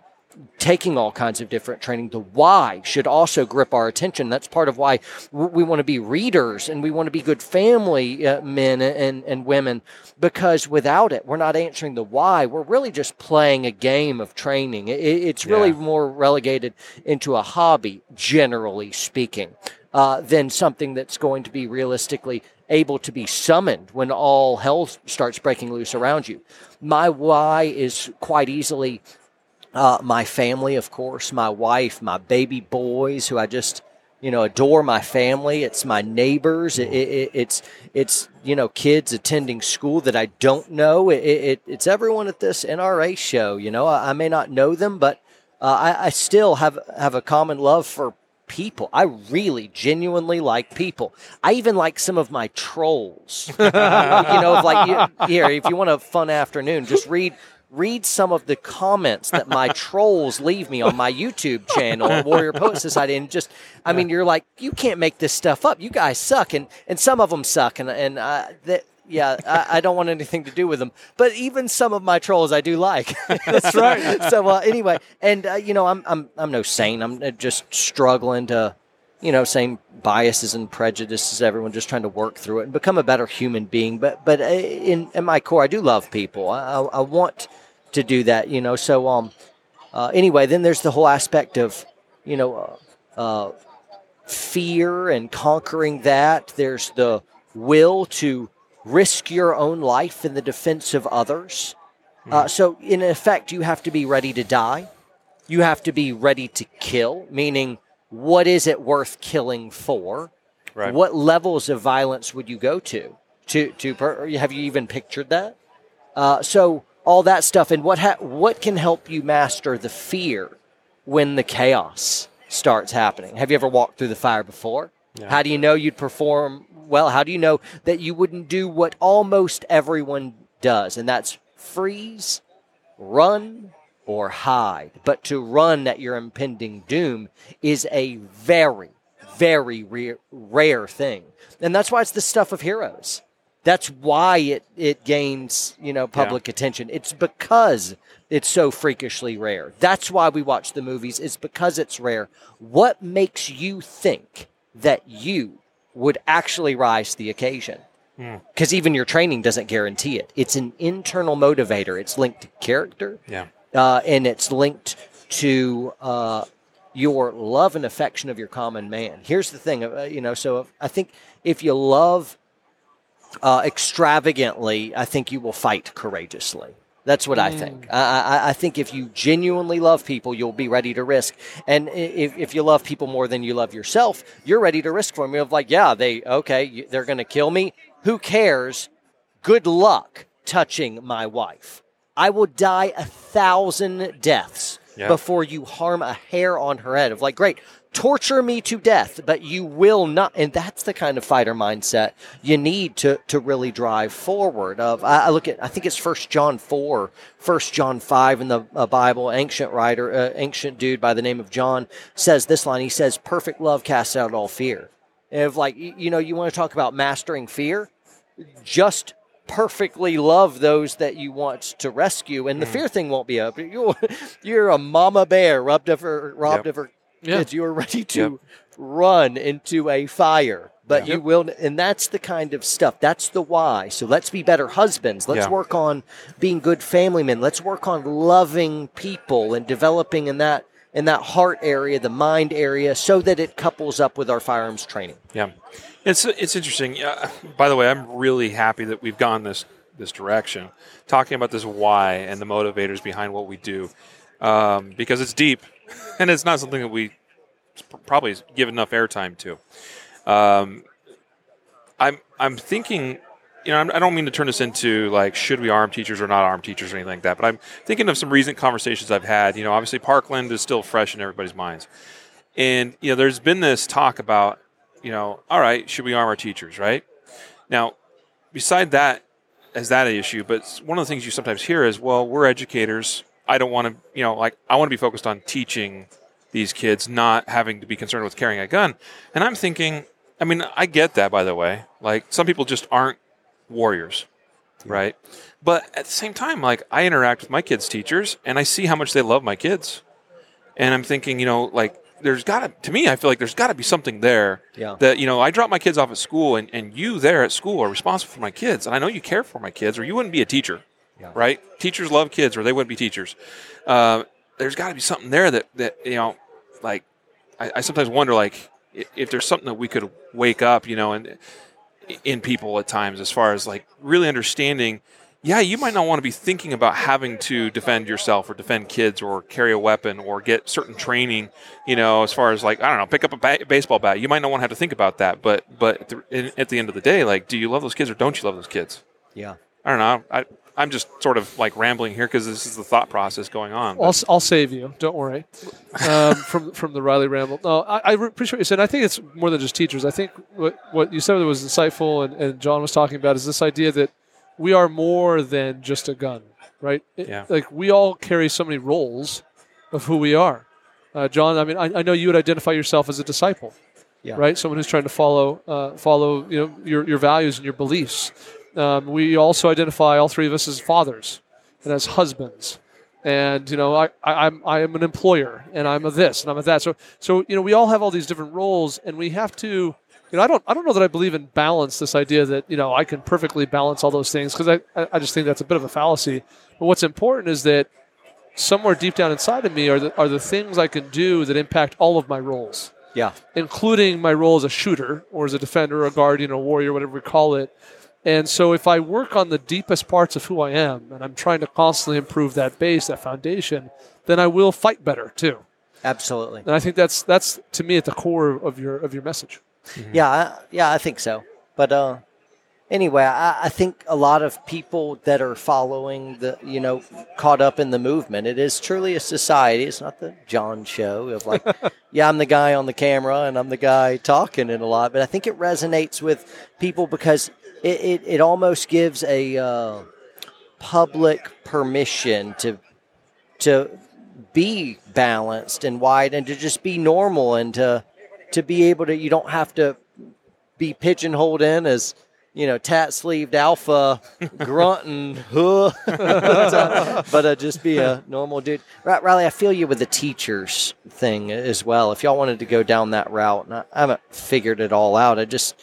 taking all kinds of different training. The why should also grip our attention. That's part of why we want to be readers and we want to be good family uh, men and, and women because without it, we're not answering the why. We're really just playing a game of training. It, it's really Yeah. more relegated into a hobby, generally speaking, uh, than something that's going to be realistically able to be summoned when all hell starts breaking loose around you. My why is quite easily uh, my family, of course, my wife, my baby boys, who I just you know adore my family. It's my neighbors. It, it, it's it's you know kids attending school that I don't know. It, it, it's everyone at this NRA show. You know, I, I may not know them, but uh, I, I still have have a common love for people. I really genuinely like people. I even like some of my trolls. you know, if like you, here, if you want a fun afternoon, just read read some of the comments that my trolls leave me on my YouTube channel, Warrior Poet Society, and just, I mean, you're like, you can't make this stuff up. You guys suck, and and some of them suck, and and uh, that. Yeah, I, I don't want anything to do with them. But even some of my trolls, I do like. That's right. so uh, anyway, and uh, you know, I'm I'm I'm no saint. I'm uh, just struggling to, you know, same biases and prejudices. Everyone just trying to work through it and become a better human being. But but uh, in in my core, I do love people. I I, want to do that. You know. So um, uh, anyway, then there's the whole aspect of, you know, uh, uh, fear and conquering that. There's the will to risk your own life in the defense of others. Uh, so, in effect, you have to be ready to die. You have to be ready to kill, meaning, what is it worth killing for? Right. What levels of violence would you go to? To to per, have you even pictured that? Uh, so all that stuff, and what ha- what can help you master the fear when the chaos starts happening? Have you ever walked through the fire before? How do you know you'd perform well? How do you know that you wouldn't do what almost everyone does, and that's freeze, run, or hide? But to run at your impending doom is a very, very rare, rare thing, and that's why it's the stuff of heroes. That's why it, it gains, you know, public attention. It's because it's so freakishly rare. That's why we watch the movies. It's because it's rare. What makes you think that you would actually rise to the occasion? Hmm. Because even your training doesn't guarantee it. It's an internal motivator. It's linked to character, Yeah. Uh, and it's linked to uh, your love and affection of your common man. Here's the thing, uh, you know. So I think if you love uh, extravagantly, I think you will fight courageously. That's what I think. I, I, I think if you genuinely love people, you'll be ready to risk. And if, if you love people more than you love yourself, you're ready to risk for them. You're like, yeah, they okay, they're going to kill me. Who cares? Good luck touching my wife. I will die a thousand deaths Yeah. before you harm a hair on her head. Of like, great, torture me to death, but you will not. And that's the kind of fighter mindset you need to to really drive forward. Of I, I look at, I think it's First John four, First John five in the uh, Bible. Ancient writer, uh, ancient dude by the name of John says this line. He says, "Perfect love casts out all fear." And if like you know, you want to talk about mastering fear, just perfectly love those that you want to rescue, and the hmm. fear thing won't be up. You're, you're a mama bear robbed of her, robbed Yep. of her Yeah. kids. You're ready to Yep. run into a fire, but Yeah. you will, and that's the kind of stuff. That's the why. So let's be better husbands. Let's Yeah. work on being good family men. Let's work on loving people and developing in that in that heart area, the mind area, so that it couples up with our firearms training. Yeah, it's it's interesting. Uh, by the way, I'm really happy that we've gone this this direction, talking about this why and the motivators behind what we do, um, because it's deep, and it's not something that we probably give enough airtime to. Um, I'm I'm thinking, you know, I'm, don't mean to turn this into like should we arm teachers or not arm teachers or anything like that, but I'm thinking of some recent conversations I've had. You know, obviously Parkland is still fresh in everybody's minds, and you know, there's been this talk about, you know, all right, should we arm our teachers, right? Now, beside that, as that issue, but one of the things you sometimes hear is, well, we're educators. I don't want to, you know, like I want to be focused on teaching these kids, not having to be concerned with carrying a gun. And I'm thinking, I mean, I get that, by the way. Like some people just aren't warriors, right? But at the same time, like I interact with my kids' teachers, and I see how much they love my kids, and I'm thinking, you know, like there's got to, to me, I feel like there's got to be something there Yeah. that you know I drop my kids off at school, and, and you there at school are responsible for my kids, and I know you care for my kids, or you wouldn't be a teacher, Yeah. right? Teachers love kids, or they wouldn't be teachers. Uh, there's got to be something there that that you know, like I, I sometimes wonder, like if there's something that we could wake up, you know, and in people at times, as far as like really understanding. Yeah, you might not want to be thinking about having to defend yourself or defend kids or carry a weapon or get certain training, you know, as far as like, I don't know, pick up a ba- baseball bat. You might not want to have to think about that. But, but at the, in- at the end of the day, like, do you love those kids or don't you love those kids? Yeah. I don't know. I, I'm just sort of like rambling here because this is the thought process going on. I'll, I'll save you. Don't worry. Um, from from the Riley ramble. No, I, I appreciate what you said. I think it's more than just teachers. I think what what you said was insightful, and, and John was talking about is this idea that we are more than just a gun, right? It- Yeah. Like we all carry so many roles of who we are. Uh, John, I mean, I, I know you would identify yourself as a disciple, Yeah. right? Someone who's trying to follow uh, follow you know your your values and your beliefs. Um, we also identify all three of us as fathers and as husbands and you know I, I I'm I am an employer and I'm a this and I'm a that. So so you know we all have all these different roles and we have to you know I don't I don't know that I believe in balance. This idea that you know I can perfectly balance all those things because I I just think that's a bit of a fallacy. But what's important is that somewhere deep down inside of me are the are the things I can do that impact all of my roles Yeah. including my role as a shooter or as a defender, a guardian, a warrior, whatever we call it. And so, if I work on the deepest parts of who I am, and I'm trying to constantly improve that base, that foundation, then I will fight better too. Absolutely. And I think that's that's to me at the core of your of your message. Yeah, I, yeah, I think so. But uh, anyway, I, I think a lot of people that are following the, you know, caught up in the movement. It is truly a society. It's not the John show of like, yeah, I'm the guy on the camera and I'm the guy talking and a lot. But I think it resonates with people because it, it, it almost gives a uh, public permission to to be balanced and wide and to just be normal and to to be able to you don't have to be pigeonholed in as you know tat sleeved alpha grunting huh. But uh, just be a normal dude. Ri- riley i feel you with the teachers thing as well. If y'all wanted to go down that route and i, haven't figured it all out i just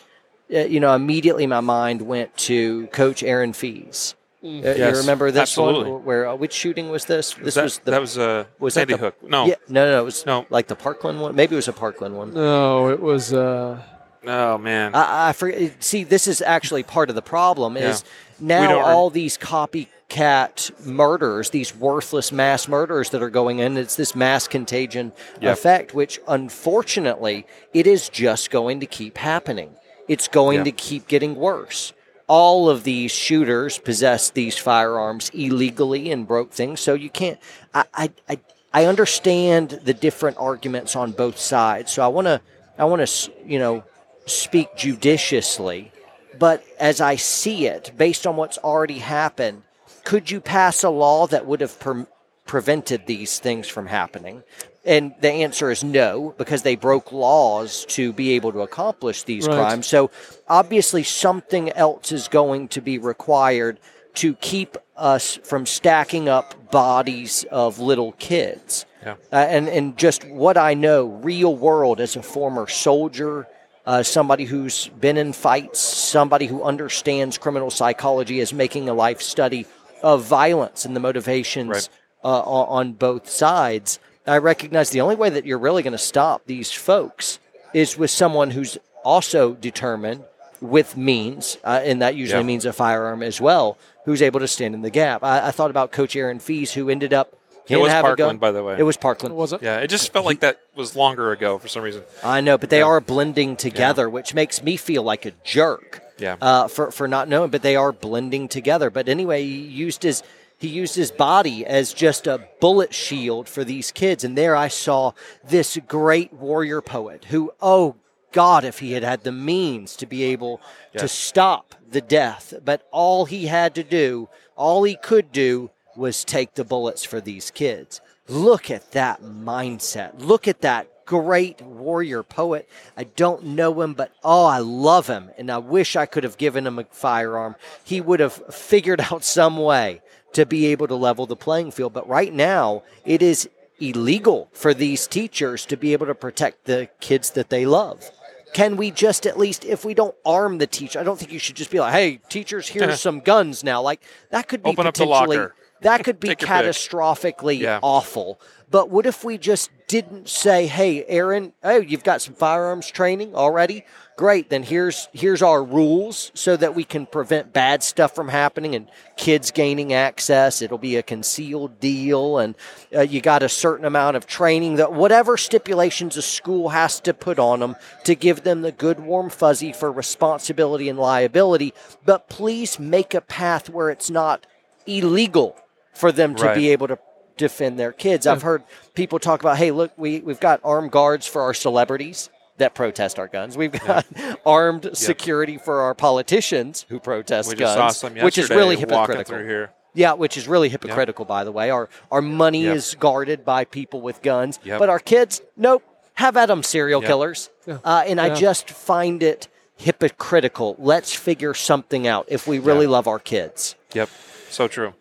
you know immediately my mind went to coach aaron Feis Uh, you Yes, remember this absolutely. one where uh, which shooting was this this that, was the that was uh, was Sandy the- Hook. No, yeah, no, no, it was No. like the Parkland one. Maybe it was a Parkland one. No, it was. Uh, oh man, I, I forget. See, this is actually part of the problem. Is We now don't re- all these copycat murders, these worthless mass murders that are going in. It's this mass contagion Yep. effect, which unfortunately it is just going to keep happening. It's going Yeah. to keep getting worse. All of these shooters possessed these firearms illegally and broke things, so you can't. I, I, I, I understand the different arguments on both sides. So I want to I want to you know speak judiciously, but as I see it, based on what's already happened, could you pass a law that would have per- prevented these things from happening? And the answer is no, because they broke laws to be able to accomplish these Right. crimes. So obviously, something else is going to be required to keep us from stacking up bodies of little kids. Yeah. Uh, and and just what I know, real world as a former soldier, uh, somebody who's been in fights, somebody who understands criminal psychology, is making a life study of violence and the motivations Right. uh, on, on both sides. I recognize the only way that you're really going to stop these folks is with someone who's also determined with means, uh, and that usually Yeah. means a firearm as well, who's able to stand in the gap. I, I thought about Coach Aaron Feis, who ended up. He It was have. Parkland, by the way. It was Parkland. Was it? Yeah, it just felt like that was longer ago for some reason. I know, but they Yeah. are blending together, which makes me feel like a jerk. Yeah. Uh, for for not knowing, but they are blending together. But anyway, he used his he used his body as just a bullet shield for these kids, and there I saw this great warrior poet who, oh God, if he had had the means to be able to stop the death, but all he had to do, all he could do, was take the bullets for these kids. Look at that mindset. Look at that great warrior poet. I don't know him, but oh, I love him. And I wish I could have given him a firearm. He would have figured out some way to be able to level the playing field. But right now, it is illegal for these teachers to be able to protect the kids that they love. Can we just at least, if we don't arm the teacher, I don't think you should just be like, hey, teachers, here's some guns now. Like, that could be Open potentially, that could be Take your pick. catastrophically Yeah. awful. But what if we just didn't say, "Hey, Aaron, oh, you've got some firearms training already? Great. Then here's here's our rules so that we can prevent bad stuff from happening and kids gaining access. It'll be a concealed deal, and uh, you got a certain amount of training that whatever stipulations a school has to put on them to give them the good warm fuzzy for responsibility and liability. But please make a path where it's not illegal for them to Right. be able to defend their kids. I've heard people talk about, hey, look, we, we've got armed guards for our celebrities that protest our guns. We've got armed security for our politicians who protest We guns, just saw some which is yesterday really walking hypocritical. through here. Yeah, which is really hypocritical, by the way. Our our money Yep. is guarded by people with guns, Yep. but our kids, nope, have at them, serial Yep. killers. Uh, and I just find it hypocritical. Let's figure something out if we really love our kids. Yep, so true.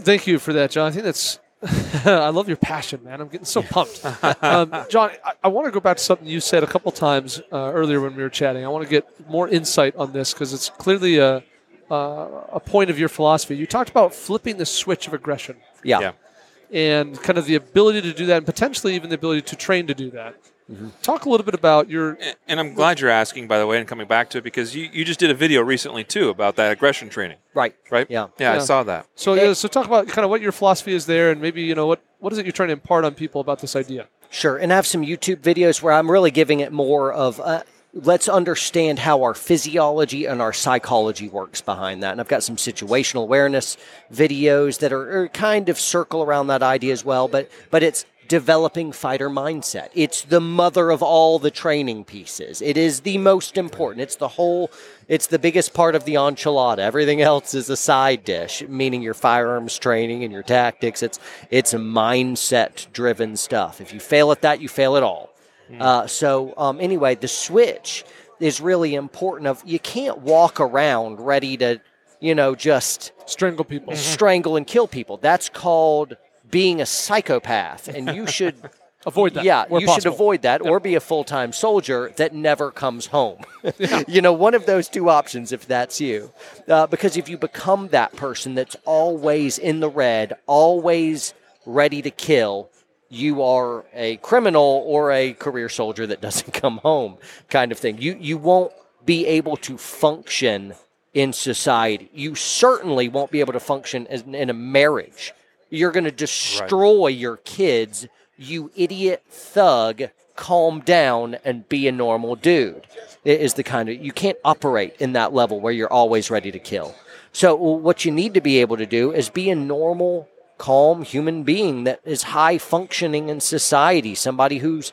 Thank you for that, John. I think that's. I love your passion, man. I'm getting so pumped. um, John, I, I want to go back to something you said a couple times uh, earlier when we were chatting. I want to get more insight on this because it's clearly a, uh, a point of your philosophy. You talked about flipping the switch of aggression Yeah. Yeah. and kind of the ability to do that, and potentially even the ability to train to do that. Talk a little bit about your. And I'm glad you're asking, by the way, and coming back to it because you, you just did a video recently too about that aggression training, Right. right? Yeah. Yeah, I saw that. So yeah, so talk about kind of what your philosophy is there, and maybe you know what what is it you're trying to impart on people about this idea. Sure, and I have some YouTube videos where I'm really giving it more of uh, let's understand how our physiology and our psychology works behind that. And I've got some situational awareness videos that are, are kind of circle around that idea as well. But but it's developing fighter mindset. It's the mother of all the training pieces. It is the most important. It's the whole. It's the biggest part of the enchilada. Everything else is a side dish, meaning your firearms training and your tactics. It's it's mindset driven stuff. If you fail at that, you fail at all. Uh, so um, anyway, the switch is really important. Of you can't walk around ready to, you know, just Strangle people. strangle and kill people. That's called being a psychopath, and you should. Avoid that. Yeah, you possible. should avoid that or be a full time soldier that never comes home. you know, one of those two options if that's you. Uh, because if you become that person that's always in the red, always ready to kill, you are a criminal or a career soldier that doesn't come home kind of thing. You, you won't be able to function in society. You certainly won't be able to function in a marriage. You're going to destroy your kids you idiot thug, calm down and be a normal dude. It is the kind of you can't operate in that level where you're always ready to kill. So what you need to be able to do is be a normal, calm human being that is high functioning in society, somebody who's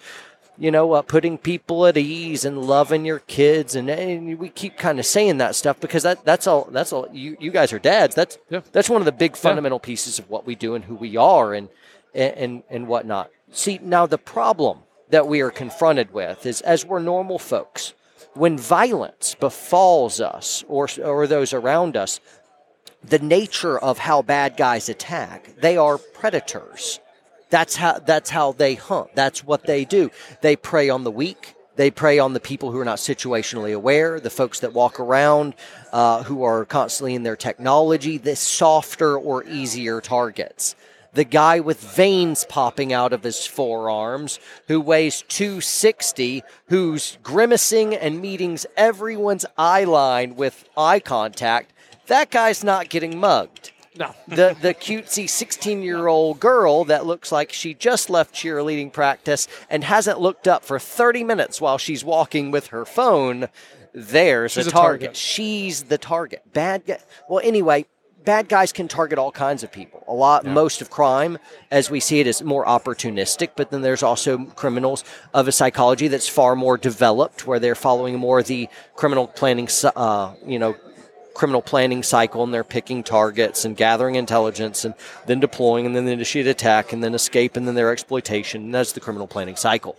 you know, uh, putting people at ease and loving your kids, and, and we keep kind of saying that stuff because that that's all that's all you you guys are dads. That's Yeah. that's one of the big fundamental pieces of what we do and who we are and and and whatnot. See, now the problem that we are confronted with is as we're normal folks, when violence befalls us or or those around us, the nature of how bad guys attack, they are predators. That's how that's how they hunt. That's what they do. They prey on the weak. They prey on the people who are not situationally aware, the folks that walk around uh, who are constantly in their technology, the softer or easier targets. The guy with veins popping out of his forearms, who weighs 260, who's grimacing and meeting everyone's eye line with eye contact, that guy's not getting mugged No. the the cutesy 16 year old girl that looks like she just left cheerleading practice and hasn't looked up for 30 minutes while she's walking with her phone there's She's a target. target. she's the target bad guy well anyway bad guys can target all kinds of people a lot most of crime as we see it is more opportunistic but then there's also criminals of a psychology that's far more developed where they're following more the criminal planning uh, you know criminal planning cycle and they're picking targets and gathering intelligence and then deploying and then the initiate attack and then escape and then their exploitation. And that's the criminal planning cycle.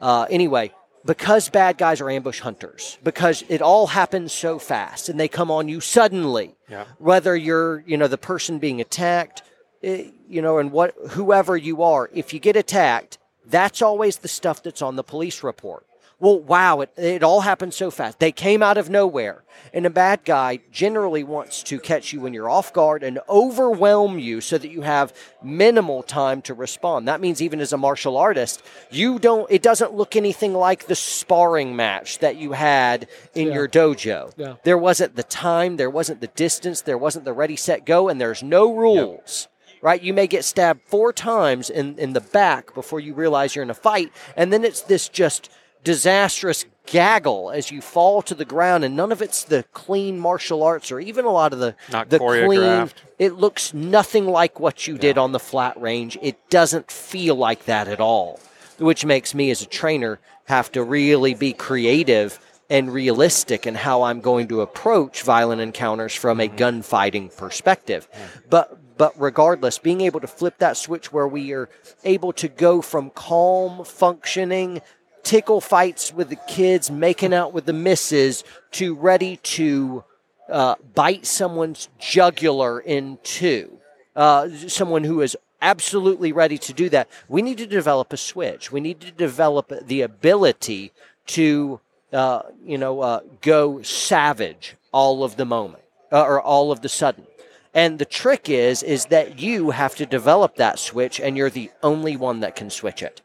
Uh, anyway, because bad guys are ambush hunters, because it all happens so fast and they come on you suddenly, Yeah. whether you're, you know, the person being attacked, eh, you know, and what, whoever you are, if you get attacked, that's always the stuff that's on the police report. Well, wow, it, it all happened so fast. They came out of nowhere. And a bad guy generally wants to catch you when you're off guard and overwhelm you so that you have minimal time to respond. That means even as a martial artist, you don't it doesn't look anything like the sparring match that you had in Yeah. your dojo. Yeah. There wasn't the time, there wasn't the distance, there wasn't the ready set go and there's no rules. Right? You may get stabbed four times in, in the back before you realize you're in a fight, and then it's this just disastrous gaggle as you fall to the ground, and none of it's the clean martial arts or even a lot of the Not the clean. It looks nothing like what you did on the flat range. It doesn't feel like that at all, which makes me as a trainer have to really be creative and realistic in how I'm going to approach violent encounters from a mm-hmm. gunfighting perspective. But but regardless, being able to flip that switch where we are able to go from calm functioning tickle fights with the kids, making out with the misses, to ready to uh, bite someone's jugular in two. Uh, someone who is absolutely ready to do that. We need to develop a switch. We need to develop the ability to, uh, you know, uh, go savage all of the moment uh, or all of the sudden. And the trick is, is that you have to develop that switch, and you're the only one that can switch it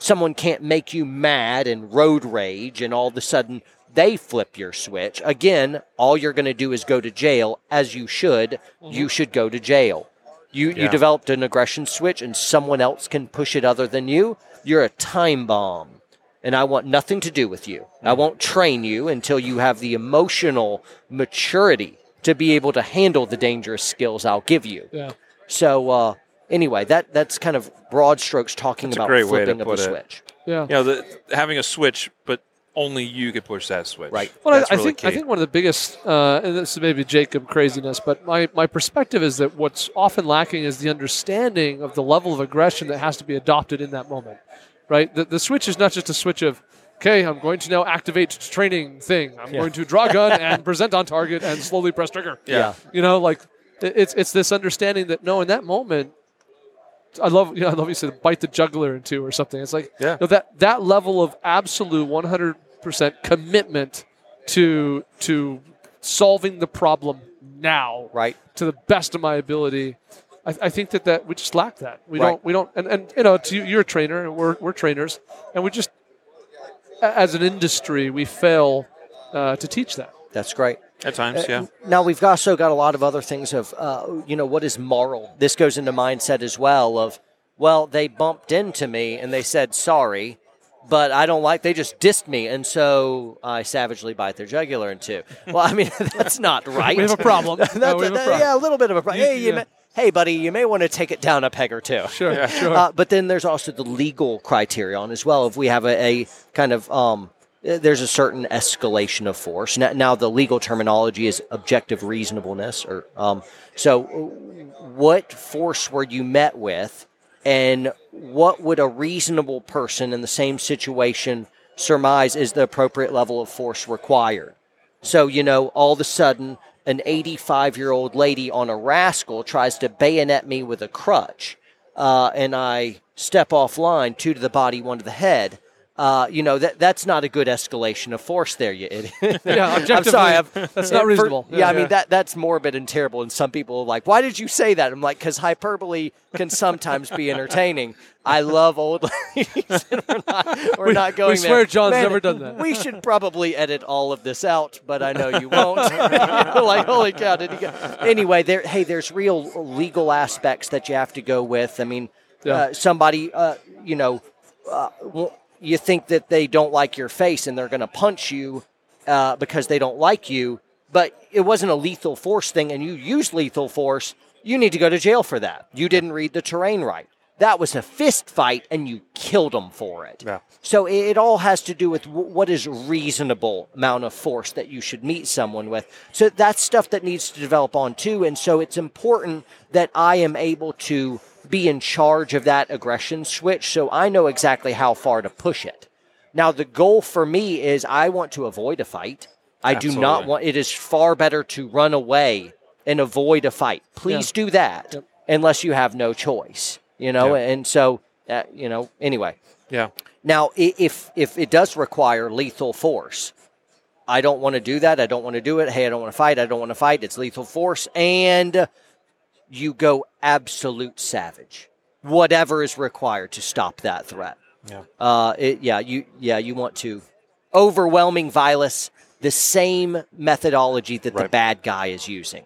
someone can't make you mad and road rage and all of a sudden they flip your switch. Again all you're going to do is go to jail as you should. You should go to jail. You you developed an aggression switch and someone else can push it other than you? You're a time bomb and I want nothing to do with you. I won't train you until you have the emotional maturity to be able to handle the dangerous skills I'll give you. Yeah. So uh, anyway, that that's kind of broad strokes talking That's a about great way to flipping of put the it. switch. Yeah. You know, the, having a switch, but only you could push that switch. Right. Well, I, That's I really think I think one of the biggest, uh, and this is maybe Jacob craziness, but my, my perspective is that what's often lacking is the understanding of the level of aggression that has to be adopted in that moment, right? The, the switch is not just a switch of, okay, I'm going to now activate training thing. I'm going to draw a gun and present on target and slowly press trigger. Yeah. You know, like it's it's this understanding that no, in that moment, I love you know I love you said bite the juggler in two or something. It's like Yeah. you know, that that level of absolute 100 percent commitment to to solving the problem now Right. to the best of my ability. I, I think that, that we just lack that. We Right. don't. We don't. And, and you know, to you, you're a trainer, and we're we're trainers, and we just as an industry we fail uh, to teach that. That's great. At times, yeah. Now we've also got a lot of other things of, uh, you know, what is moral? This goes into mindset as well of, well, they bumped into me and they said sorry, but I don't like. They just dissed me, and so I savagely bite their jugular in two. Well, I mean that's not right. We have a problem. That's No, we a- a problem. yeah, a little bit of a problem. You- Hey, you, yeah. met, hey, buddy, you may want to take it down a peg or two. Sure, sure. Uh, but then there's also the legal criterion as well. If we have a, a kind of um, uh, there's a certain escalation of force. Now, now the legal terminology is objective reasonableness. Or um, so, what force were you met with, and what would a reasonable person in the same situation surmise is the appropriate level of force required? So you know, all of a sudden, an 85 year old lady on a rascal tries to bayonet me with a crutch, uh, and I step offline, two to the body, one to the head. Uh, you know that that's not a good escalation of force there, you idiot. Yeah, I'm objectively, sorry. I've, that's not for- reasonable. yeah, Yeah, I mean that that's morbid and terrible. And some people are like, "Why did you say that?" I'm like, "Because hyperbole can sometimes be entertaining." I love old ladies. we're not, we're We- not going we swear there. John's Man, never done that. We should probably edit all of this out, but I know you won't. Like, holy cow! Did he go? Anyway, there. Hey, there's real legal aspects that you have to go with. I mean, Yeah. uh, somebody, uh, you know, uh, you think that they don't like your face and they're going to punch you uh, because they don't like you, but it wasn't a lethal force thing, and you use lethal force, you need to go to jail for that. You didn't read the terrain right. That was a fist fight, and you killed them for it. Yeah. So it, it all has to do with w- what is reasonable amount of force that you should meet someone with. So that's stuff that needs to develop on too, and so it's important that I am able to be in charge of that aggression switch, so I know exactly how far to push it. Now, the goal for me is I want to avoid a fight. I do not want. It is far better to run away and avoid a fight. Please do that, Yep. unless you have no choice. You know, Yeah. and so uh, you know. Anyway, Yeah. now if if it does require lethal force, I don't want to do that. I don't want to do it. Hey, I don't want to fight. I don't want to fight. It's lethal force, and you go absolute savage. Whatever is required to stop that threat. Yeah. Uh, it, yeah, you yeah you want to overwhelming violence, the same methodology that the bad guy is using.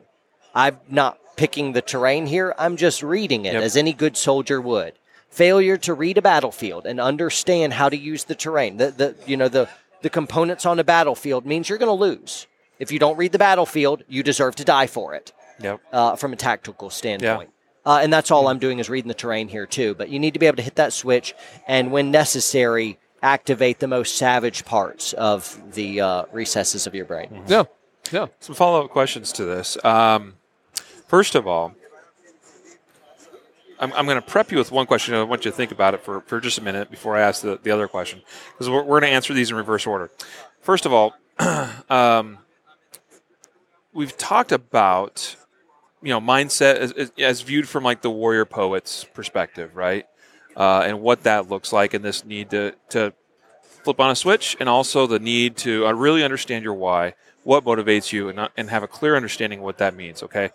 I'm not picking the terrain here. I'm just reading it Yep. as any good soldier would. Failure to read a battlefield and understand how to use the terrain, the, the you know the the components on a battlefield means you're going to lose. If you don't read the battlefield, you deserve to die for it Yep. uh, from a tactical standpoint. Uh, and that's all I'm doing is reading the terrain here too. But you need to be able to hit that switch, and when necessary, activate the most savage parts of the uh, recesses of your brain. Yeah, yeah. Some follow up questions to this. Um, first of all, I'm, I'm going to prep you with one question. I want you to think about it for, for just a minute before I ask the, the other question, because we're, we're going to answer these in reverse order. First of all, um, we've talked about you know mindset as, as, viewed from like the warrior poet's perspective, right? Uh, and what that looks like, and this need to to flip on a switch, and also the need to uh, really understand your why, what motivates you, and, uh, and have a clear understanding of what that means. Okay.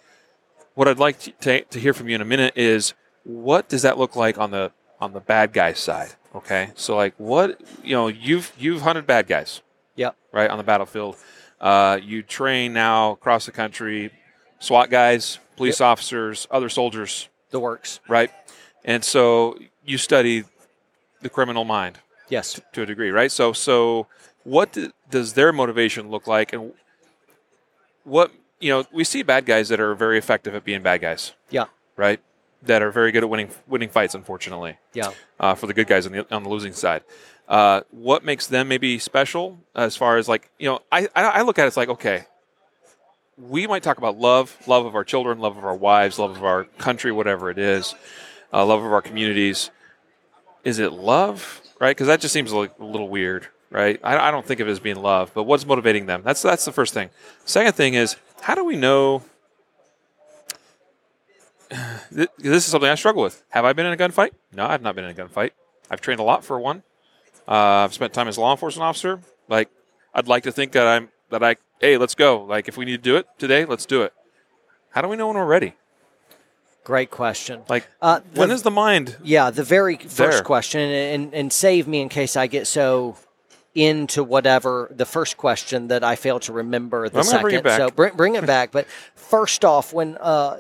What I'd like to, to, to hear from you in a minute is what does that look like on the on the bad guy side? Okay. So like what you know you've you've hunted bad guys Yep. right on the battlefield. Uh, you train now across the country, SWAT guys, police officers, other soldiers, The works. right? And so you study the criminal mind Yes. to a degree, right? So, so what d- does their motivation look like, and what you know? We see bad guys that are very effective at being bad guys, Yeah. right? That are very good at winning winning fights. Unfortunately, Yeah. uh, for the good guys on the on the losing side. Uh, what makes them maybe special as far as like you know? I I I look at it as like okay, we might talk about love, love of our children, love of our wives, love of our country, whatever it is, uh, love of our communities. Is it love, right? Because that just seems like a little weird, right? I, I don't think of it as being love, but what's motivating them? That's that's the first thing. Second thing is how do we know? This is something I struggle with. Have I been in a gunfight? No, I've not been in a gunfight. I've trained a lot for one. Uh, I've spent time as a law enforcement officer. Like, I'd like to think that I'm that I hey, let's go. Like, if we need to do it today, let's do it. How do we know when we're ready? Great question. Like, Uh, the- when is the mind? Yeah, the very first There. question, and, and save me in case I get so into whatever the first question that I fail to remember the second. bring it back. So bring, bring it back. But first off, when uh,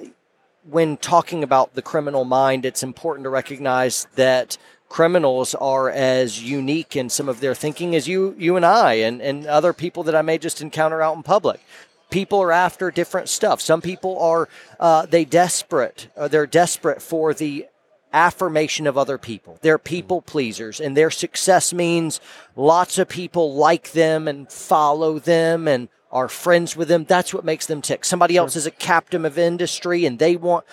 when talking about the criminal mind, it's important to recognize that criminals are as unique in some of their thinking as you you and I and, and other people that I may just encounter out in public. people are after different stuff. Some people are uh, they desperate. Uh, they're desperate for the affirmation of other people. They're people pleasers, and their success means lots of people like them and follow them and are friends with them. That's what makes them tick. Somebody else is a captain of industry, and they want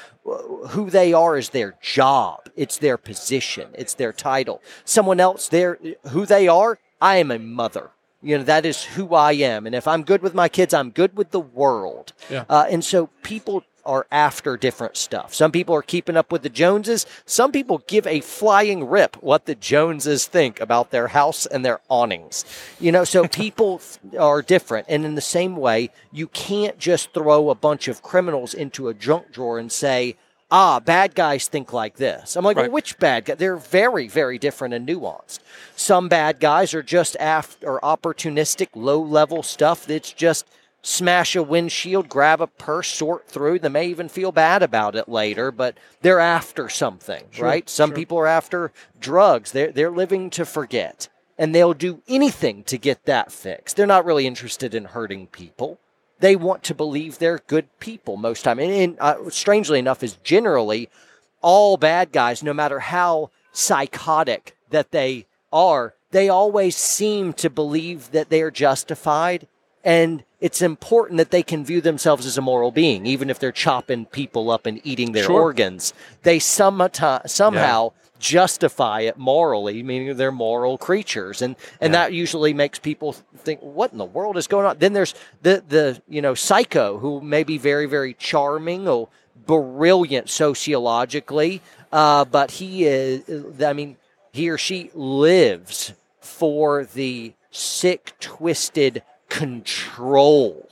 who they are is their job. It's their position. It's their title. Someone else, their who they are. I am a mother. You know that is who I am, and if I'm good with my kids, I'm good with the world. Yeah. Uh, and so people are after different stuff. Some people are keeping up with the Joneses. Some people give a flying rip what the Joneses think about their house and their awnings. You know, so people are different. And in the same way, you can't just throw a bunch of criminals into a junk drawer and say, ah, bad guys think like this. I'm like, Right. well, which bad guy? They're very, very different and nuanced. Some bad guys are just after opportunistic, low level stuff that's just smash a windshield, grab a purse, sort through. They may even feel bad about it later, but they're after something, right? Some people are after drugs. They're they're living to forget. And they'll do anything to get that fixed. They're not really interested in hurting people they want to believe they're good people most time. And, and uh, strangely enough, is generally all bad guys, no matter how psychotic that they are, they always seem to believe that they are justified. And it's important that they can view themselves as a moral being, even if they're chopping people up and eating their Sure. organs. They someti- somehow justify it morally, meaning they're moral creatures, and and that usually makes people think, "What in the world is going on?" Then there's the the you know psycho who may be very very charming or brilliant sociologically, uh, but he is. I mean, he or she lives for the sick, twisted control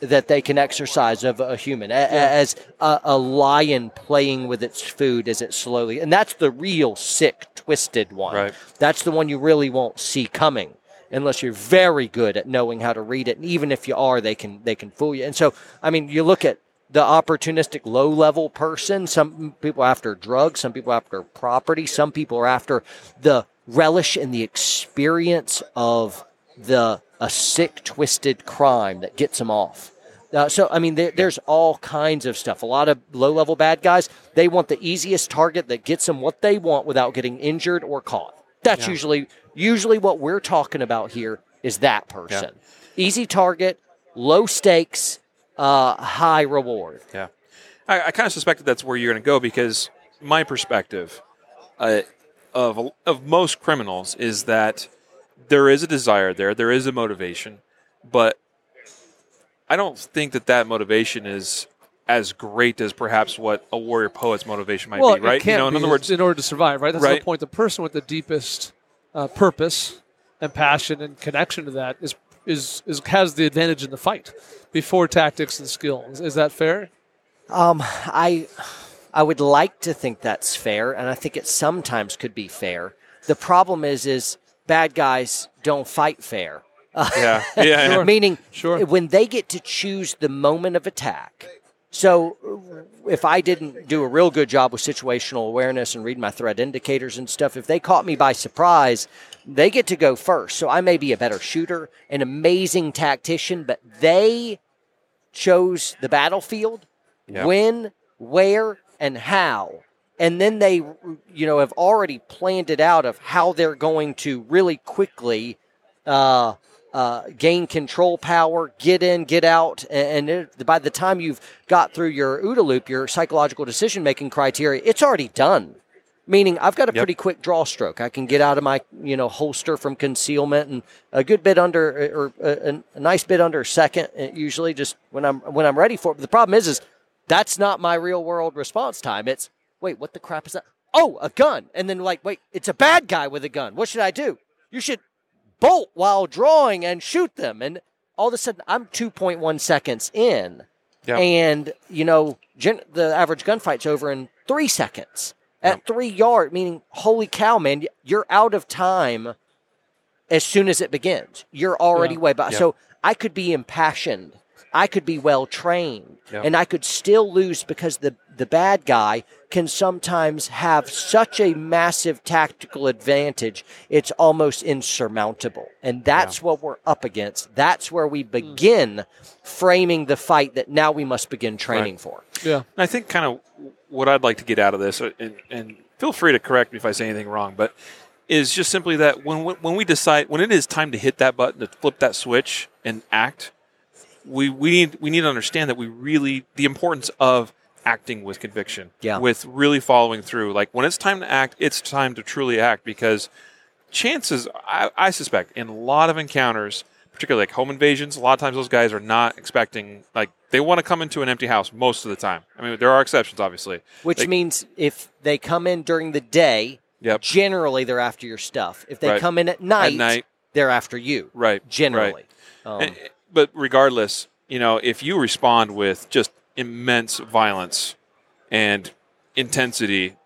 that they can exercise of a human, a- a- as a, a lion playing with its food as it slowly, and that's the real sick, twisted one. Right. That's the one you really won't see coming unless you're very good at knowing how to read it. And even if you are, they can they can fool you. And so, I mean, you look at the opportunistic low level person. Some people after drugs. Some people after property. Some people are after the relish and the experience of the a sick, twisted crime that gets them off. Uh, so, I mean, there, there's all kinds of stuff. A lot of low level bad guys, they want the easiest target that gets them what they want without getting injured or caught. That's usually usually what we're talking about here is that person. Easy target, low stakes, uh, high reward. Yeah, I, I kind of suspected that's where you're going to go because my perspective uh, of of most criminals is that there is a desire there, there is a motivation, but I don't think that that motivation is as great as perhaps what a warrior poet's motivation might well, be. Right? It can't you know, in be other words, in order to survive, right? That's Right. the point. The person with the deepest uh, purpose and passion and connection to that is is is has the advantage in the fight before tactics and skill. Is, is that fair? Um, I I would like to think that's fair, and I think it sometimes could be fair. The problem is, is bad guys don't fight fair. yeah, yeah, yeah. Meaning, Sure. when they get to choose the moment of attack. So, if I didn't do a real good job with situational awareness and reading my threat indicators and stuff, if they caught me by surprise, they get to go first. So, I may be a better shooter, an amazing tactician, but they chose the battlefield, Yeah. when, where, and how. And then they, you know, have already planned it out of how they're going to really quickly uh, uh, gain control power, get in, get out, and, it, by the time you've got through your OODA loop, your psychological decision making criteria, it's already done. Meaning, I've got a Yep. pretty quick draw stroke. I can get out of my, you know, holster from concealment and a good bit under, or a, a nice bit under a second. uh, Usually, just when I'm when I'm ready for it. But the problem is, is that's not my real world response time. It's wait, what the crap is that? Oh, a gun. And then like, wait, it's a bad guy with a gun. What should I do? You should bolt while drawing and shoot them. And all of a sudden, I'm 2.1 seconds in. Yeah. And, you know, gen- the average gunfight's over in three seconds. At three yard, meaning, holy cow, man, you're out of time as soon as it begins. You're already Yeah. way by. So I could be impassioned I could be well trained Yeah. and I could still lose because the the bad guy can sometimes have such a massive tactical advantage it's almost insurmountable. And that's what we're up against. That's where we begin framing the fight that now we must begin training for. Yeah. I think kind of what I'd like to get out of this, uh, and, and feel free to correct me if I say anything wrong, but is just simply that when when we decide when it is time to hit that button to flip that switch and act, we we need we need to understand that we really the importance of acting with conviction, Yeah. with really following through. Like when it's time to act, it's time to truly act because chances I, I suspect in a lot of encounters particularly like home invasions a lot of times those guys are not expecting like they want to come into an empty house most of the time i mean there are exceptions obviously which They- means if they come in during the day Yep. generally they're after your stuff if they Right. come in at night, at night they're after you right generally right. Um, And- but regardless you know if you respond with just immense violence and intensity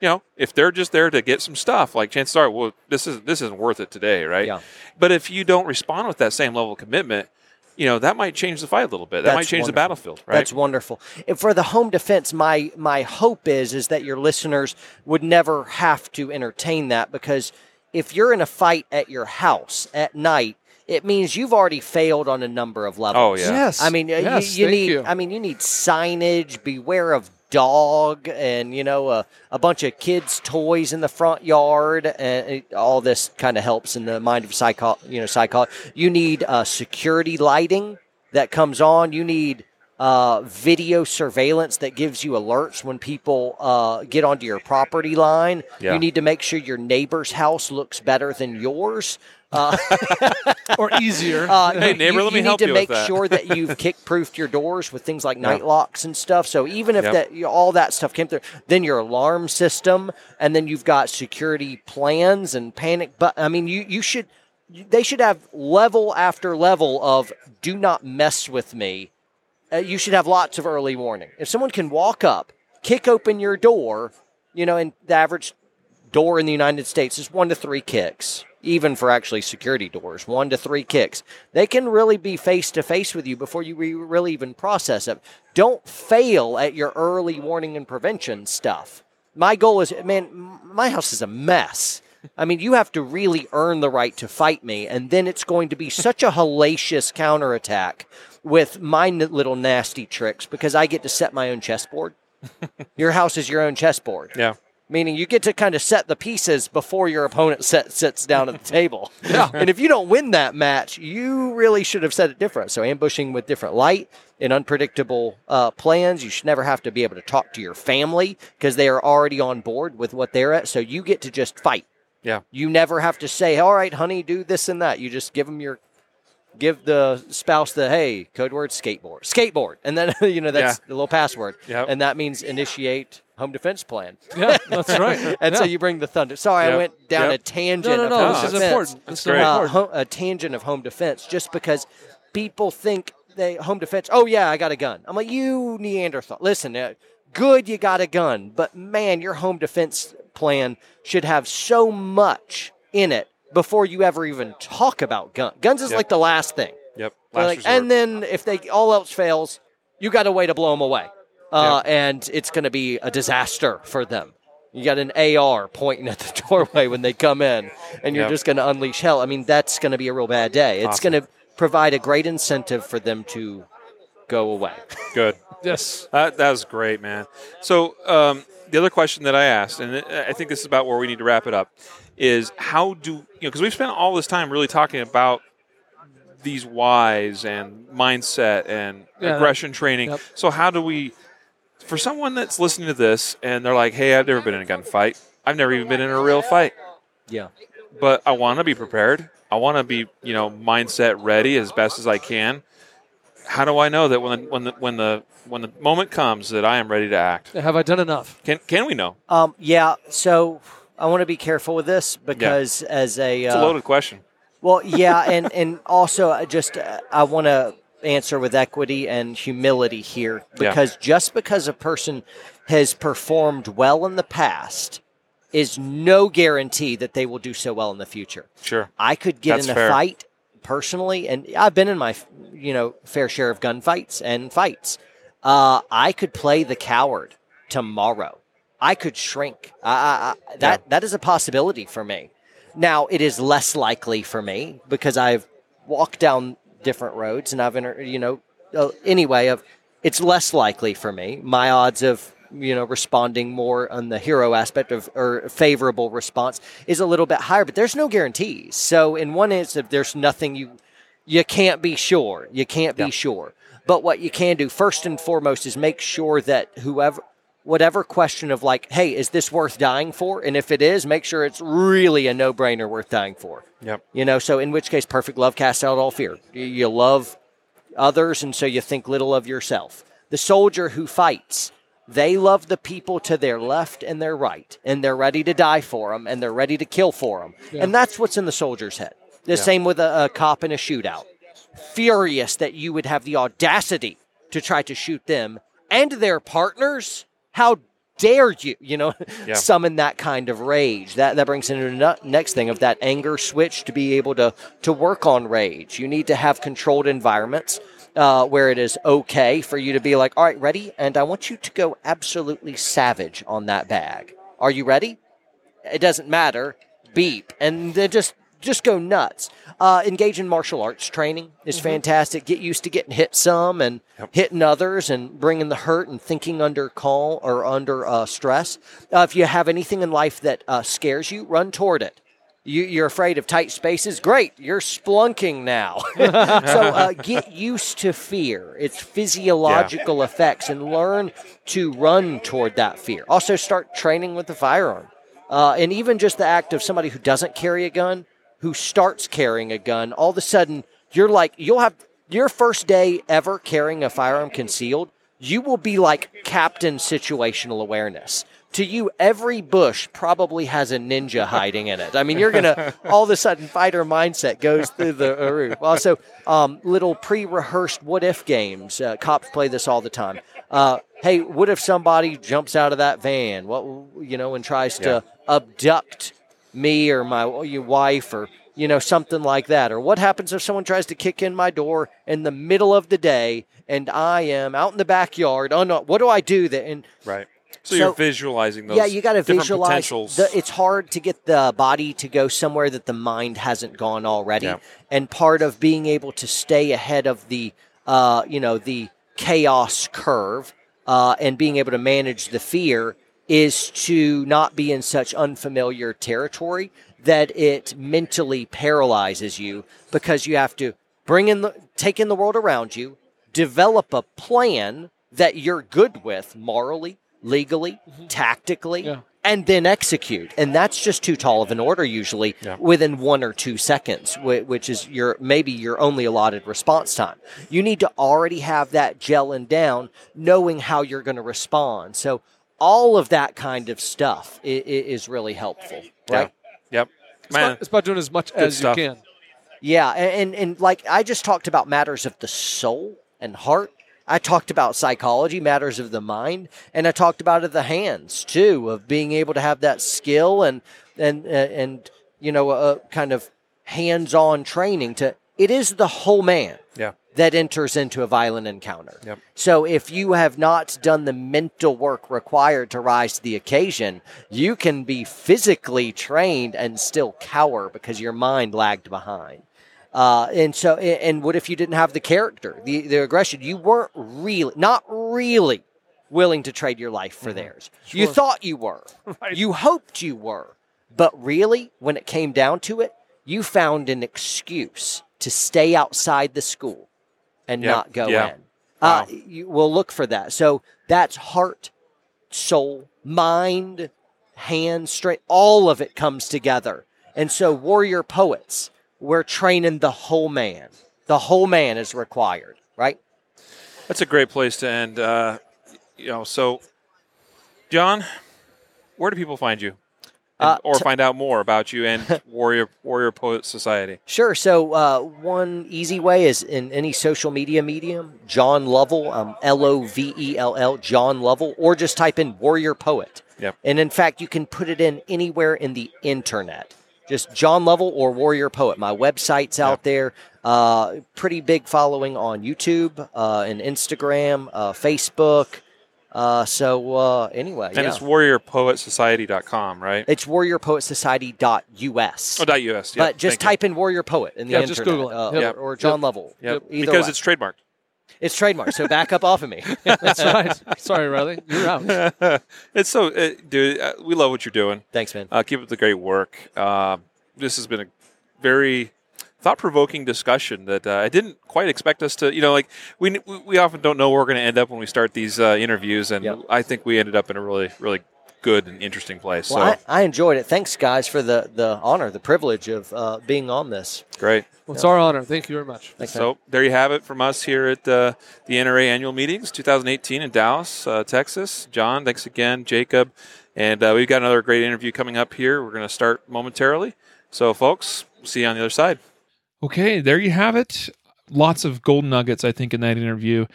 you know if they're just there to get some stuff like chances are well this is this isn't worth it today right Yeah. but if you don't respond with that same level of commitment you know that might change the fight a little bit that That's might change the battlefield right That's wonderful. And for the home defense, my my hope is is that your listeners would never have to entertain that because if you're in a fight at your house at night, it means you've already failed on a number of levels. Oh, yeah. Yes. I mean, uh, Yes, you, you need. you. I mean, you need signage. Beware of dog, and you know, a, a bunch of kids' toys in the front yard, and it- all this kind of helps in the mind of psycho. You know, psycho. You need uh, security lighting that comes on. You need uh, video surveillance that gives you alerts when people uh, get onto your property line. Yeah. You need to make sure your neighbor's house looks better than yours. Uh, Or easier. uh, Hey, you- neighbor, you, let me you help need to make sure that you've kick-proofed your doors with things like night locks and stuff. So even if Yep. that you- all that stuff came through, then your alarm system, and then you've got security plans and panic. But I mean, you you should they should have level after level of do not mess with me. Uh, you should have lots of early warning. If someone can walk up, kick open your door, you know, and the average door in the United States is one to three kicks, even for actually security doors, one to three kicks. They can really be face to face with you before you re- really even process it. Don't fail at your early warning and prevention stuff. My goal is, man, my house is a mess. I mean, you have to really earn the right to fight me, and then it's going to be such a hellacious counterattack with my n- little nasty tricks because I get to set my own chessboard. your house is your own chessboard yeah meaning you get to kind of set the pieces before your opponent set, sits down at the table. yeah. And if you don't win that match, you really should have set it different. So ambushing with different light and unpredictable uh, plans. You should never have to be able to talk to your family because they are already on board with what they're at. So you get to just fight. yeah You never have to say, "All right, honey, do this and that." You just give them your give the spouse the hey code word skateboard skateboard and then you know that's Yeah. the little password Yep. and that means initiate home defense plan yeah, that's right. and so you bring the thunder. Sorry, I went down Yep. a tangent. No, no, of no. home This is defense. important. This is. Uh, important. a tangent of home defense, just because people think they home defense. Oh yeah, I got a gun. I'm like you Neanderthal. Listen, uh, good you got a gun, but man, your home defense plan should have so much in it before you ever even talk about gun. Guns is Yep. like the last thing. yep Last like- and then if they all else fails, you got a way to blow them away, uh, and it's going to be a disaster for them. You got an AR pointing at the doorway when they come in, and you're Yep. just going to unleash hell. I mean, that's going to be a real bad day. It's Awesome. going to provide a great incentive for them to go away. good Yes. That, that was great, man. So um, the other question that I asked, and I think this is about where we need to wrap it up, is how do you know? Because we've spent all this time really talking about these whys and mindset and Yeah, aggression training. yep. So how do we, for someone that's listening to this and they're like, "Hey, I've never been in a gunfight. I've never even been in a real fight, Yeah. but I want to be prepared. I want to be, you know, mindset ready as best as I can." How do I know that when the, when the when the when the moment comes that I am ready to act? Have I done enough? Can can we know? Um, yeah. So I want to be careful with this because as a It's a uh, loaded question. Well, yeah, and and also I just uh, I want to answer with equity and humility here Yeah. because just because a person has performed well in the past is no guarantee that they will do so well in the future. Sure. I could get That's in a fair. fight personally, and I've been in my you know, fair share of gunfights and fights. Uh, I could play the coward tomorrow. I could shrink. I, I, I, that that is a possibility for me. Now it is less likely for me because I've walked down different roads and I've inter- you know uh, anyway of it's less likely for me. My odds of you know responding more on the hero aspect of or favorable response is a little bit higher, but there's no guarantees. So in one instance, there's nothing you you can't be sure. You can't be sure. But what you can do first and foremost is make sure that whoever whatever question of like, hey, is this worth dying for? And if it is, make sure it's really a no brainer worth dying for. Yep. You know, so in which case, perfect love casts out all fear. You- You love others, and so you think little of yourself. The soldier who fights, they love the people to their left and their right, and they're ready to die for them, and they're ready to kill for them. And that's what's in the soldier's head. The same with a, a cop in a shootout. Furious that you would have the audacity to try to shoot them and their partners. How dare you, you know, Yeah. summon that kind of rage? That that brings into the next thing of that anger switch to be able to to work on rage. You need to have controlled environments uh, where it is okay for you to be like, all right, ready, and I want you to go absolutely savage on that bag. Are you ready? It doesn't matter. Beep, and then just just go nuts. Uh, engage in martial arts training is fantastic. Get used to getting hit some and hitting others, and bringing the hurt and thinking under call or under uh, stress. Uh, if you have anything in life that uh, scares you, run toward it. You, you're afraid of tight spaces. Great, you're splunking now. so uh, get used to fear, its physiological effects, and learn to run toward that fear. Also, start training with the firearm. Uh, and even just the act of somebody who doesn't carry a gun, who starts carrying a gun, all of a sudden you're like, you'll have your first day ever carrying a firearm concealed, you will be like Captain Situational Awareness. To you, every bush probably has a ninja hiding in it. I mean, you're going to, all of a sudden, fighter mindset goes through the roof. Also, um, little pre rehearsed what if games. Uh, cops play this all the time. Uh, hey, what if somebody jumps out of that van? What, you know, and tries to abduct me or my your wife or you know something like that or what happens if someone tries to kick in my door in the middle of the day and i am out in the backyard oh no what do i do then and Right. So, So- you're visualizing those. yeah you got to visualize the, it's hard to get the body to go somewhere that the mind hasn't gone already Yeah. and part of being able to stay ahead of the uh, you know the chaos curve uh, and being able to manage the fear is to not be in such unfamiliar territory that it mentally paralyzes you because you have to bring in the take in the world around you develop a plan that you're good with morally legally mm-hmm. tactically Yeah. and then execute and that's just too tall of an order usually Yeah. within one or two seconds which is your maybe your only allotted response time you need to already have that gelling down knowing how you're going to respond so all of that kind of stuff i- i- is really helpful right Yep. It's Man, about, it's about doing as much as stuff. you can. Yeah, and, and and like I just talked about matters of the soul and heart. I talked about psychology, matters of the mind, and I talked about of the hands too, of being able to have that skill and and uh, and you know a kind of hands-on training to. It is the whole man yeah. That enters into a violent encounter. Yep. So if you have not done the mental work required to rise to the occasion, you can be physically trained and still cower because your mind lagged behind. Uh, and so, and what if you didn't have the character, the, the aggression? You weren't really, not really willing to trade your life for theirs. You thought you were. You hoped you were. But really, when it came down to it, you found an excuse to stay outside the school and Yeah, not go yeah. in. Uh, you will look for that. So that's heart, soul, mind, hand, strength. All of it comes together. And so, warrior poets, we're training the whole man. The whole man is required, right? That's a great place to end. Uh, you know, so John, where do people find you, Uh, or t- find out more about you and Warrior Warrior Poet Society? Sure. So uh, one easy way is in any social media medium, John Lovell, um, L O V E L L, John Lovell, or just type in Warrior Poet. Yep. And in fact, you can put it in anywhere in the internet. just John Lovell or Warrior Poet. My website's out there. Uh, pretty big following on YouTube uh, and Instagram, uh, Facebook. Uh, so uh, anyway, And yeah. it's warriorpoetsociety.com, right? it's warriorpoetsociety.us. Oh, dot .us. Yeah, but just thank you. type in Warrior Poet in the Yeah, internet, just Google it. uh, Yep. or, or John Lovell. Yep. Either because way. it's trademarked. it's trademarked, So back up off of me. That's right. Sorry, Riley. You're out. it's so, uh, dude. Uh, we love what you're doing. Thanks, man. Uh, keep up the great work. Uh, this has been a very thought-provoking discussion that uh, I didn't quite expect us to. You know, like we we often don't know where we're going to end up when we start these uh, interviews, and Yep. I think we ended up in a really, really good and interesting place. Well, so I, I enjoyed it. Thanks, guys, for the, the honor, the privilege of uh, being on this. great. Well, it's our honor. Thank you very much. Thanks, man. So there you have it from us here at uh, the NRA annual meetings 2018 in Dallas, uh, Texas. John, thanks again. Jacob. And uh, we've got another great interview coming up here. We're going to start momentarily. So, folks, see you on the other side. Okay, there you have it. Lots of gold nuggets, I think, in that interview.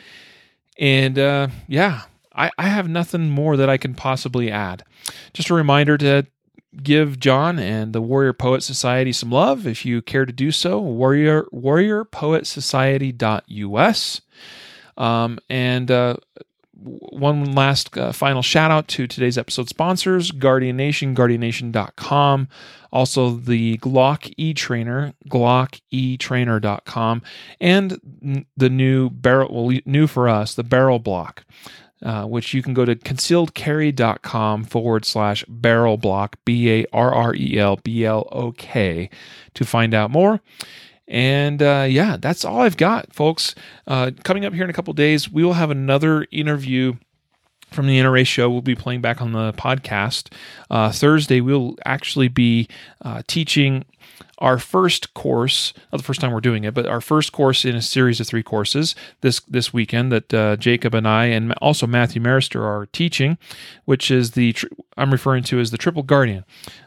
And uh, yeah, I, I have nothing more that I can possibly add. Just a reminder to give John and the Warrior Poet Society some love if you care to do so. Warrior warriorpoetsociety.us. Um, and uh, one last uh, final shout out to today's episode sponsors Guardian Nation, guardiannation.com. Also, the Glock E Trainer, glocketrainer.com. And the new barrel, well, new for us, the BarrelBlok. Uh, which you can go to concealedcarry.com forward slash BarrelBlok, B A R R E L B L O K, to find out more. And uh, yeah, that's all I've got, folks. Uh, coming up here in a couple days, we will have another interview from the NRA show. We'll be playing back on the podcast. Uh, Thursday, we'll actually be uh, teaching our first course, not the first time we're doing it, but our first course in a series of three courses this this weekend that uh, Jacob and I and also Matthew Maruster are teaching, which is the I'm referring to as the Triple Guardian,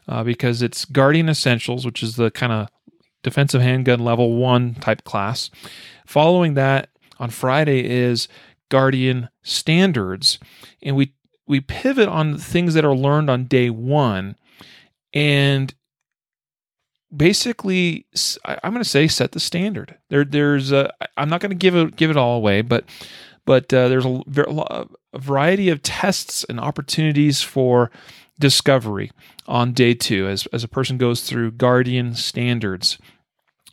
uh, because it's Guardian Essentials, which is the kind of defensive handgun level one type class. Following that on Friday is Guardian Standards, and we we pivot on things that are learned on day one, and basically I'm going to say set the standard. There there's I'm not going to give it give it all away, but but uh, there's a, a variety of tests and opportunities for discovery on day two as as a person goes through Guardian Standards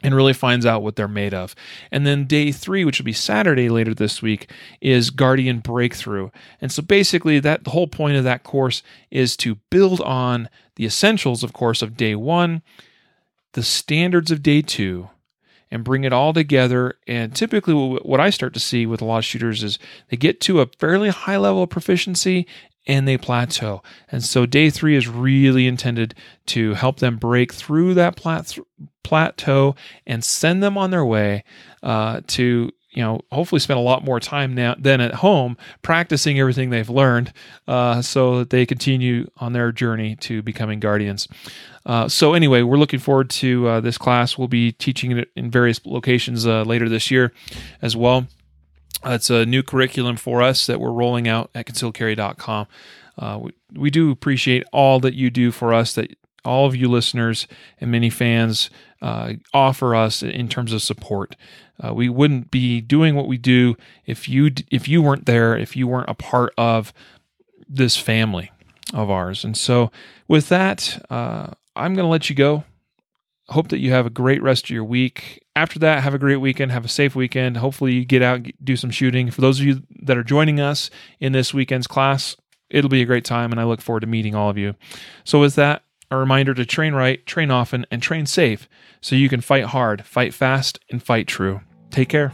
and really finds out what they're made of. And then day three, which will be Saturday later this week, is Guardian Breakthrough. And so basically, that the whole point of that course is to build on the essentials, of course, of day one, the standards of day two, and bring it all together. And typically, what I start to see with a lot of shooters is they get to a fairly high level of proficiency and they plateau. And so day three is really intended to help them break through that plat- plateau and send them on their way uh, to you know hopefully spend a lot more time now than at home practicing everything they've learned uh, so that they continue on their journey to becoming guardians. Uh, so anyway we're looking forward to uh, this class. We'll be teaching it in various locations uh, later this year as well uh, it's a new curriculum for us that we're rolling out at concealedcarry.com. Uh, we, we do appreciate all that you do for us, that all of you listeners and many fans uh, offer us in terms of support. Uh, we wouldn't be doing what we do if you if you weren't there, if you weren't a part of this family of ours. And so, with that, uh, I'm going to let you go hope that you have a great rest of your week. After that, have a great weekend. Have a safe weekend. Hopefully, you get out, do some shooting. For those of you that are joining us in this weekend's class, it'll be a great time, and I look forward to meeting all of you. So, with that, a reminder to train right, train often, and train safe so you can fight hard, fight fast, and fight true. Take care.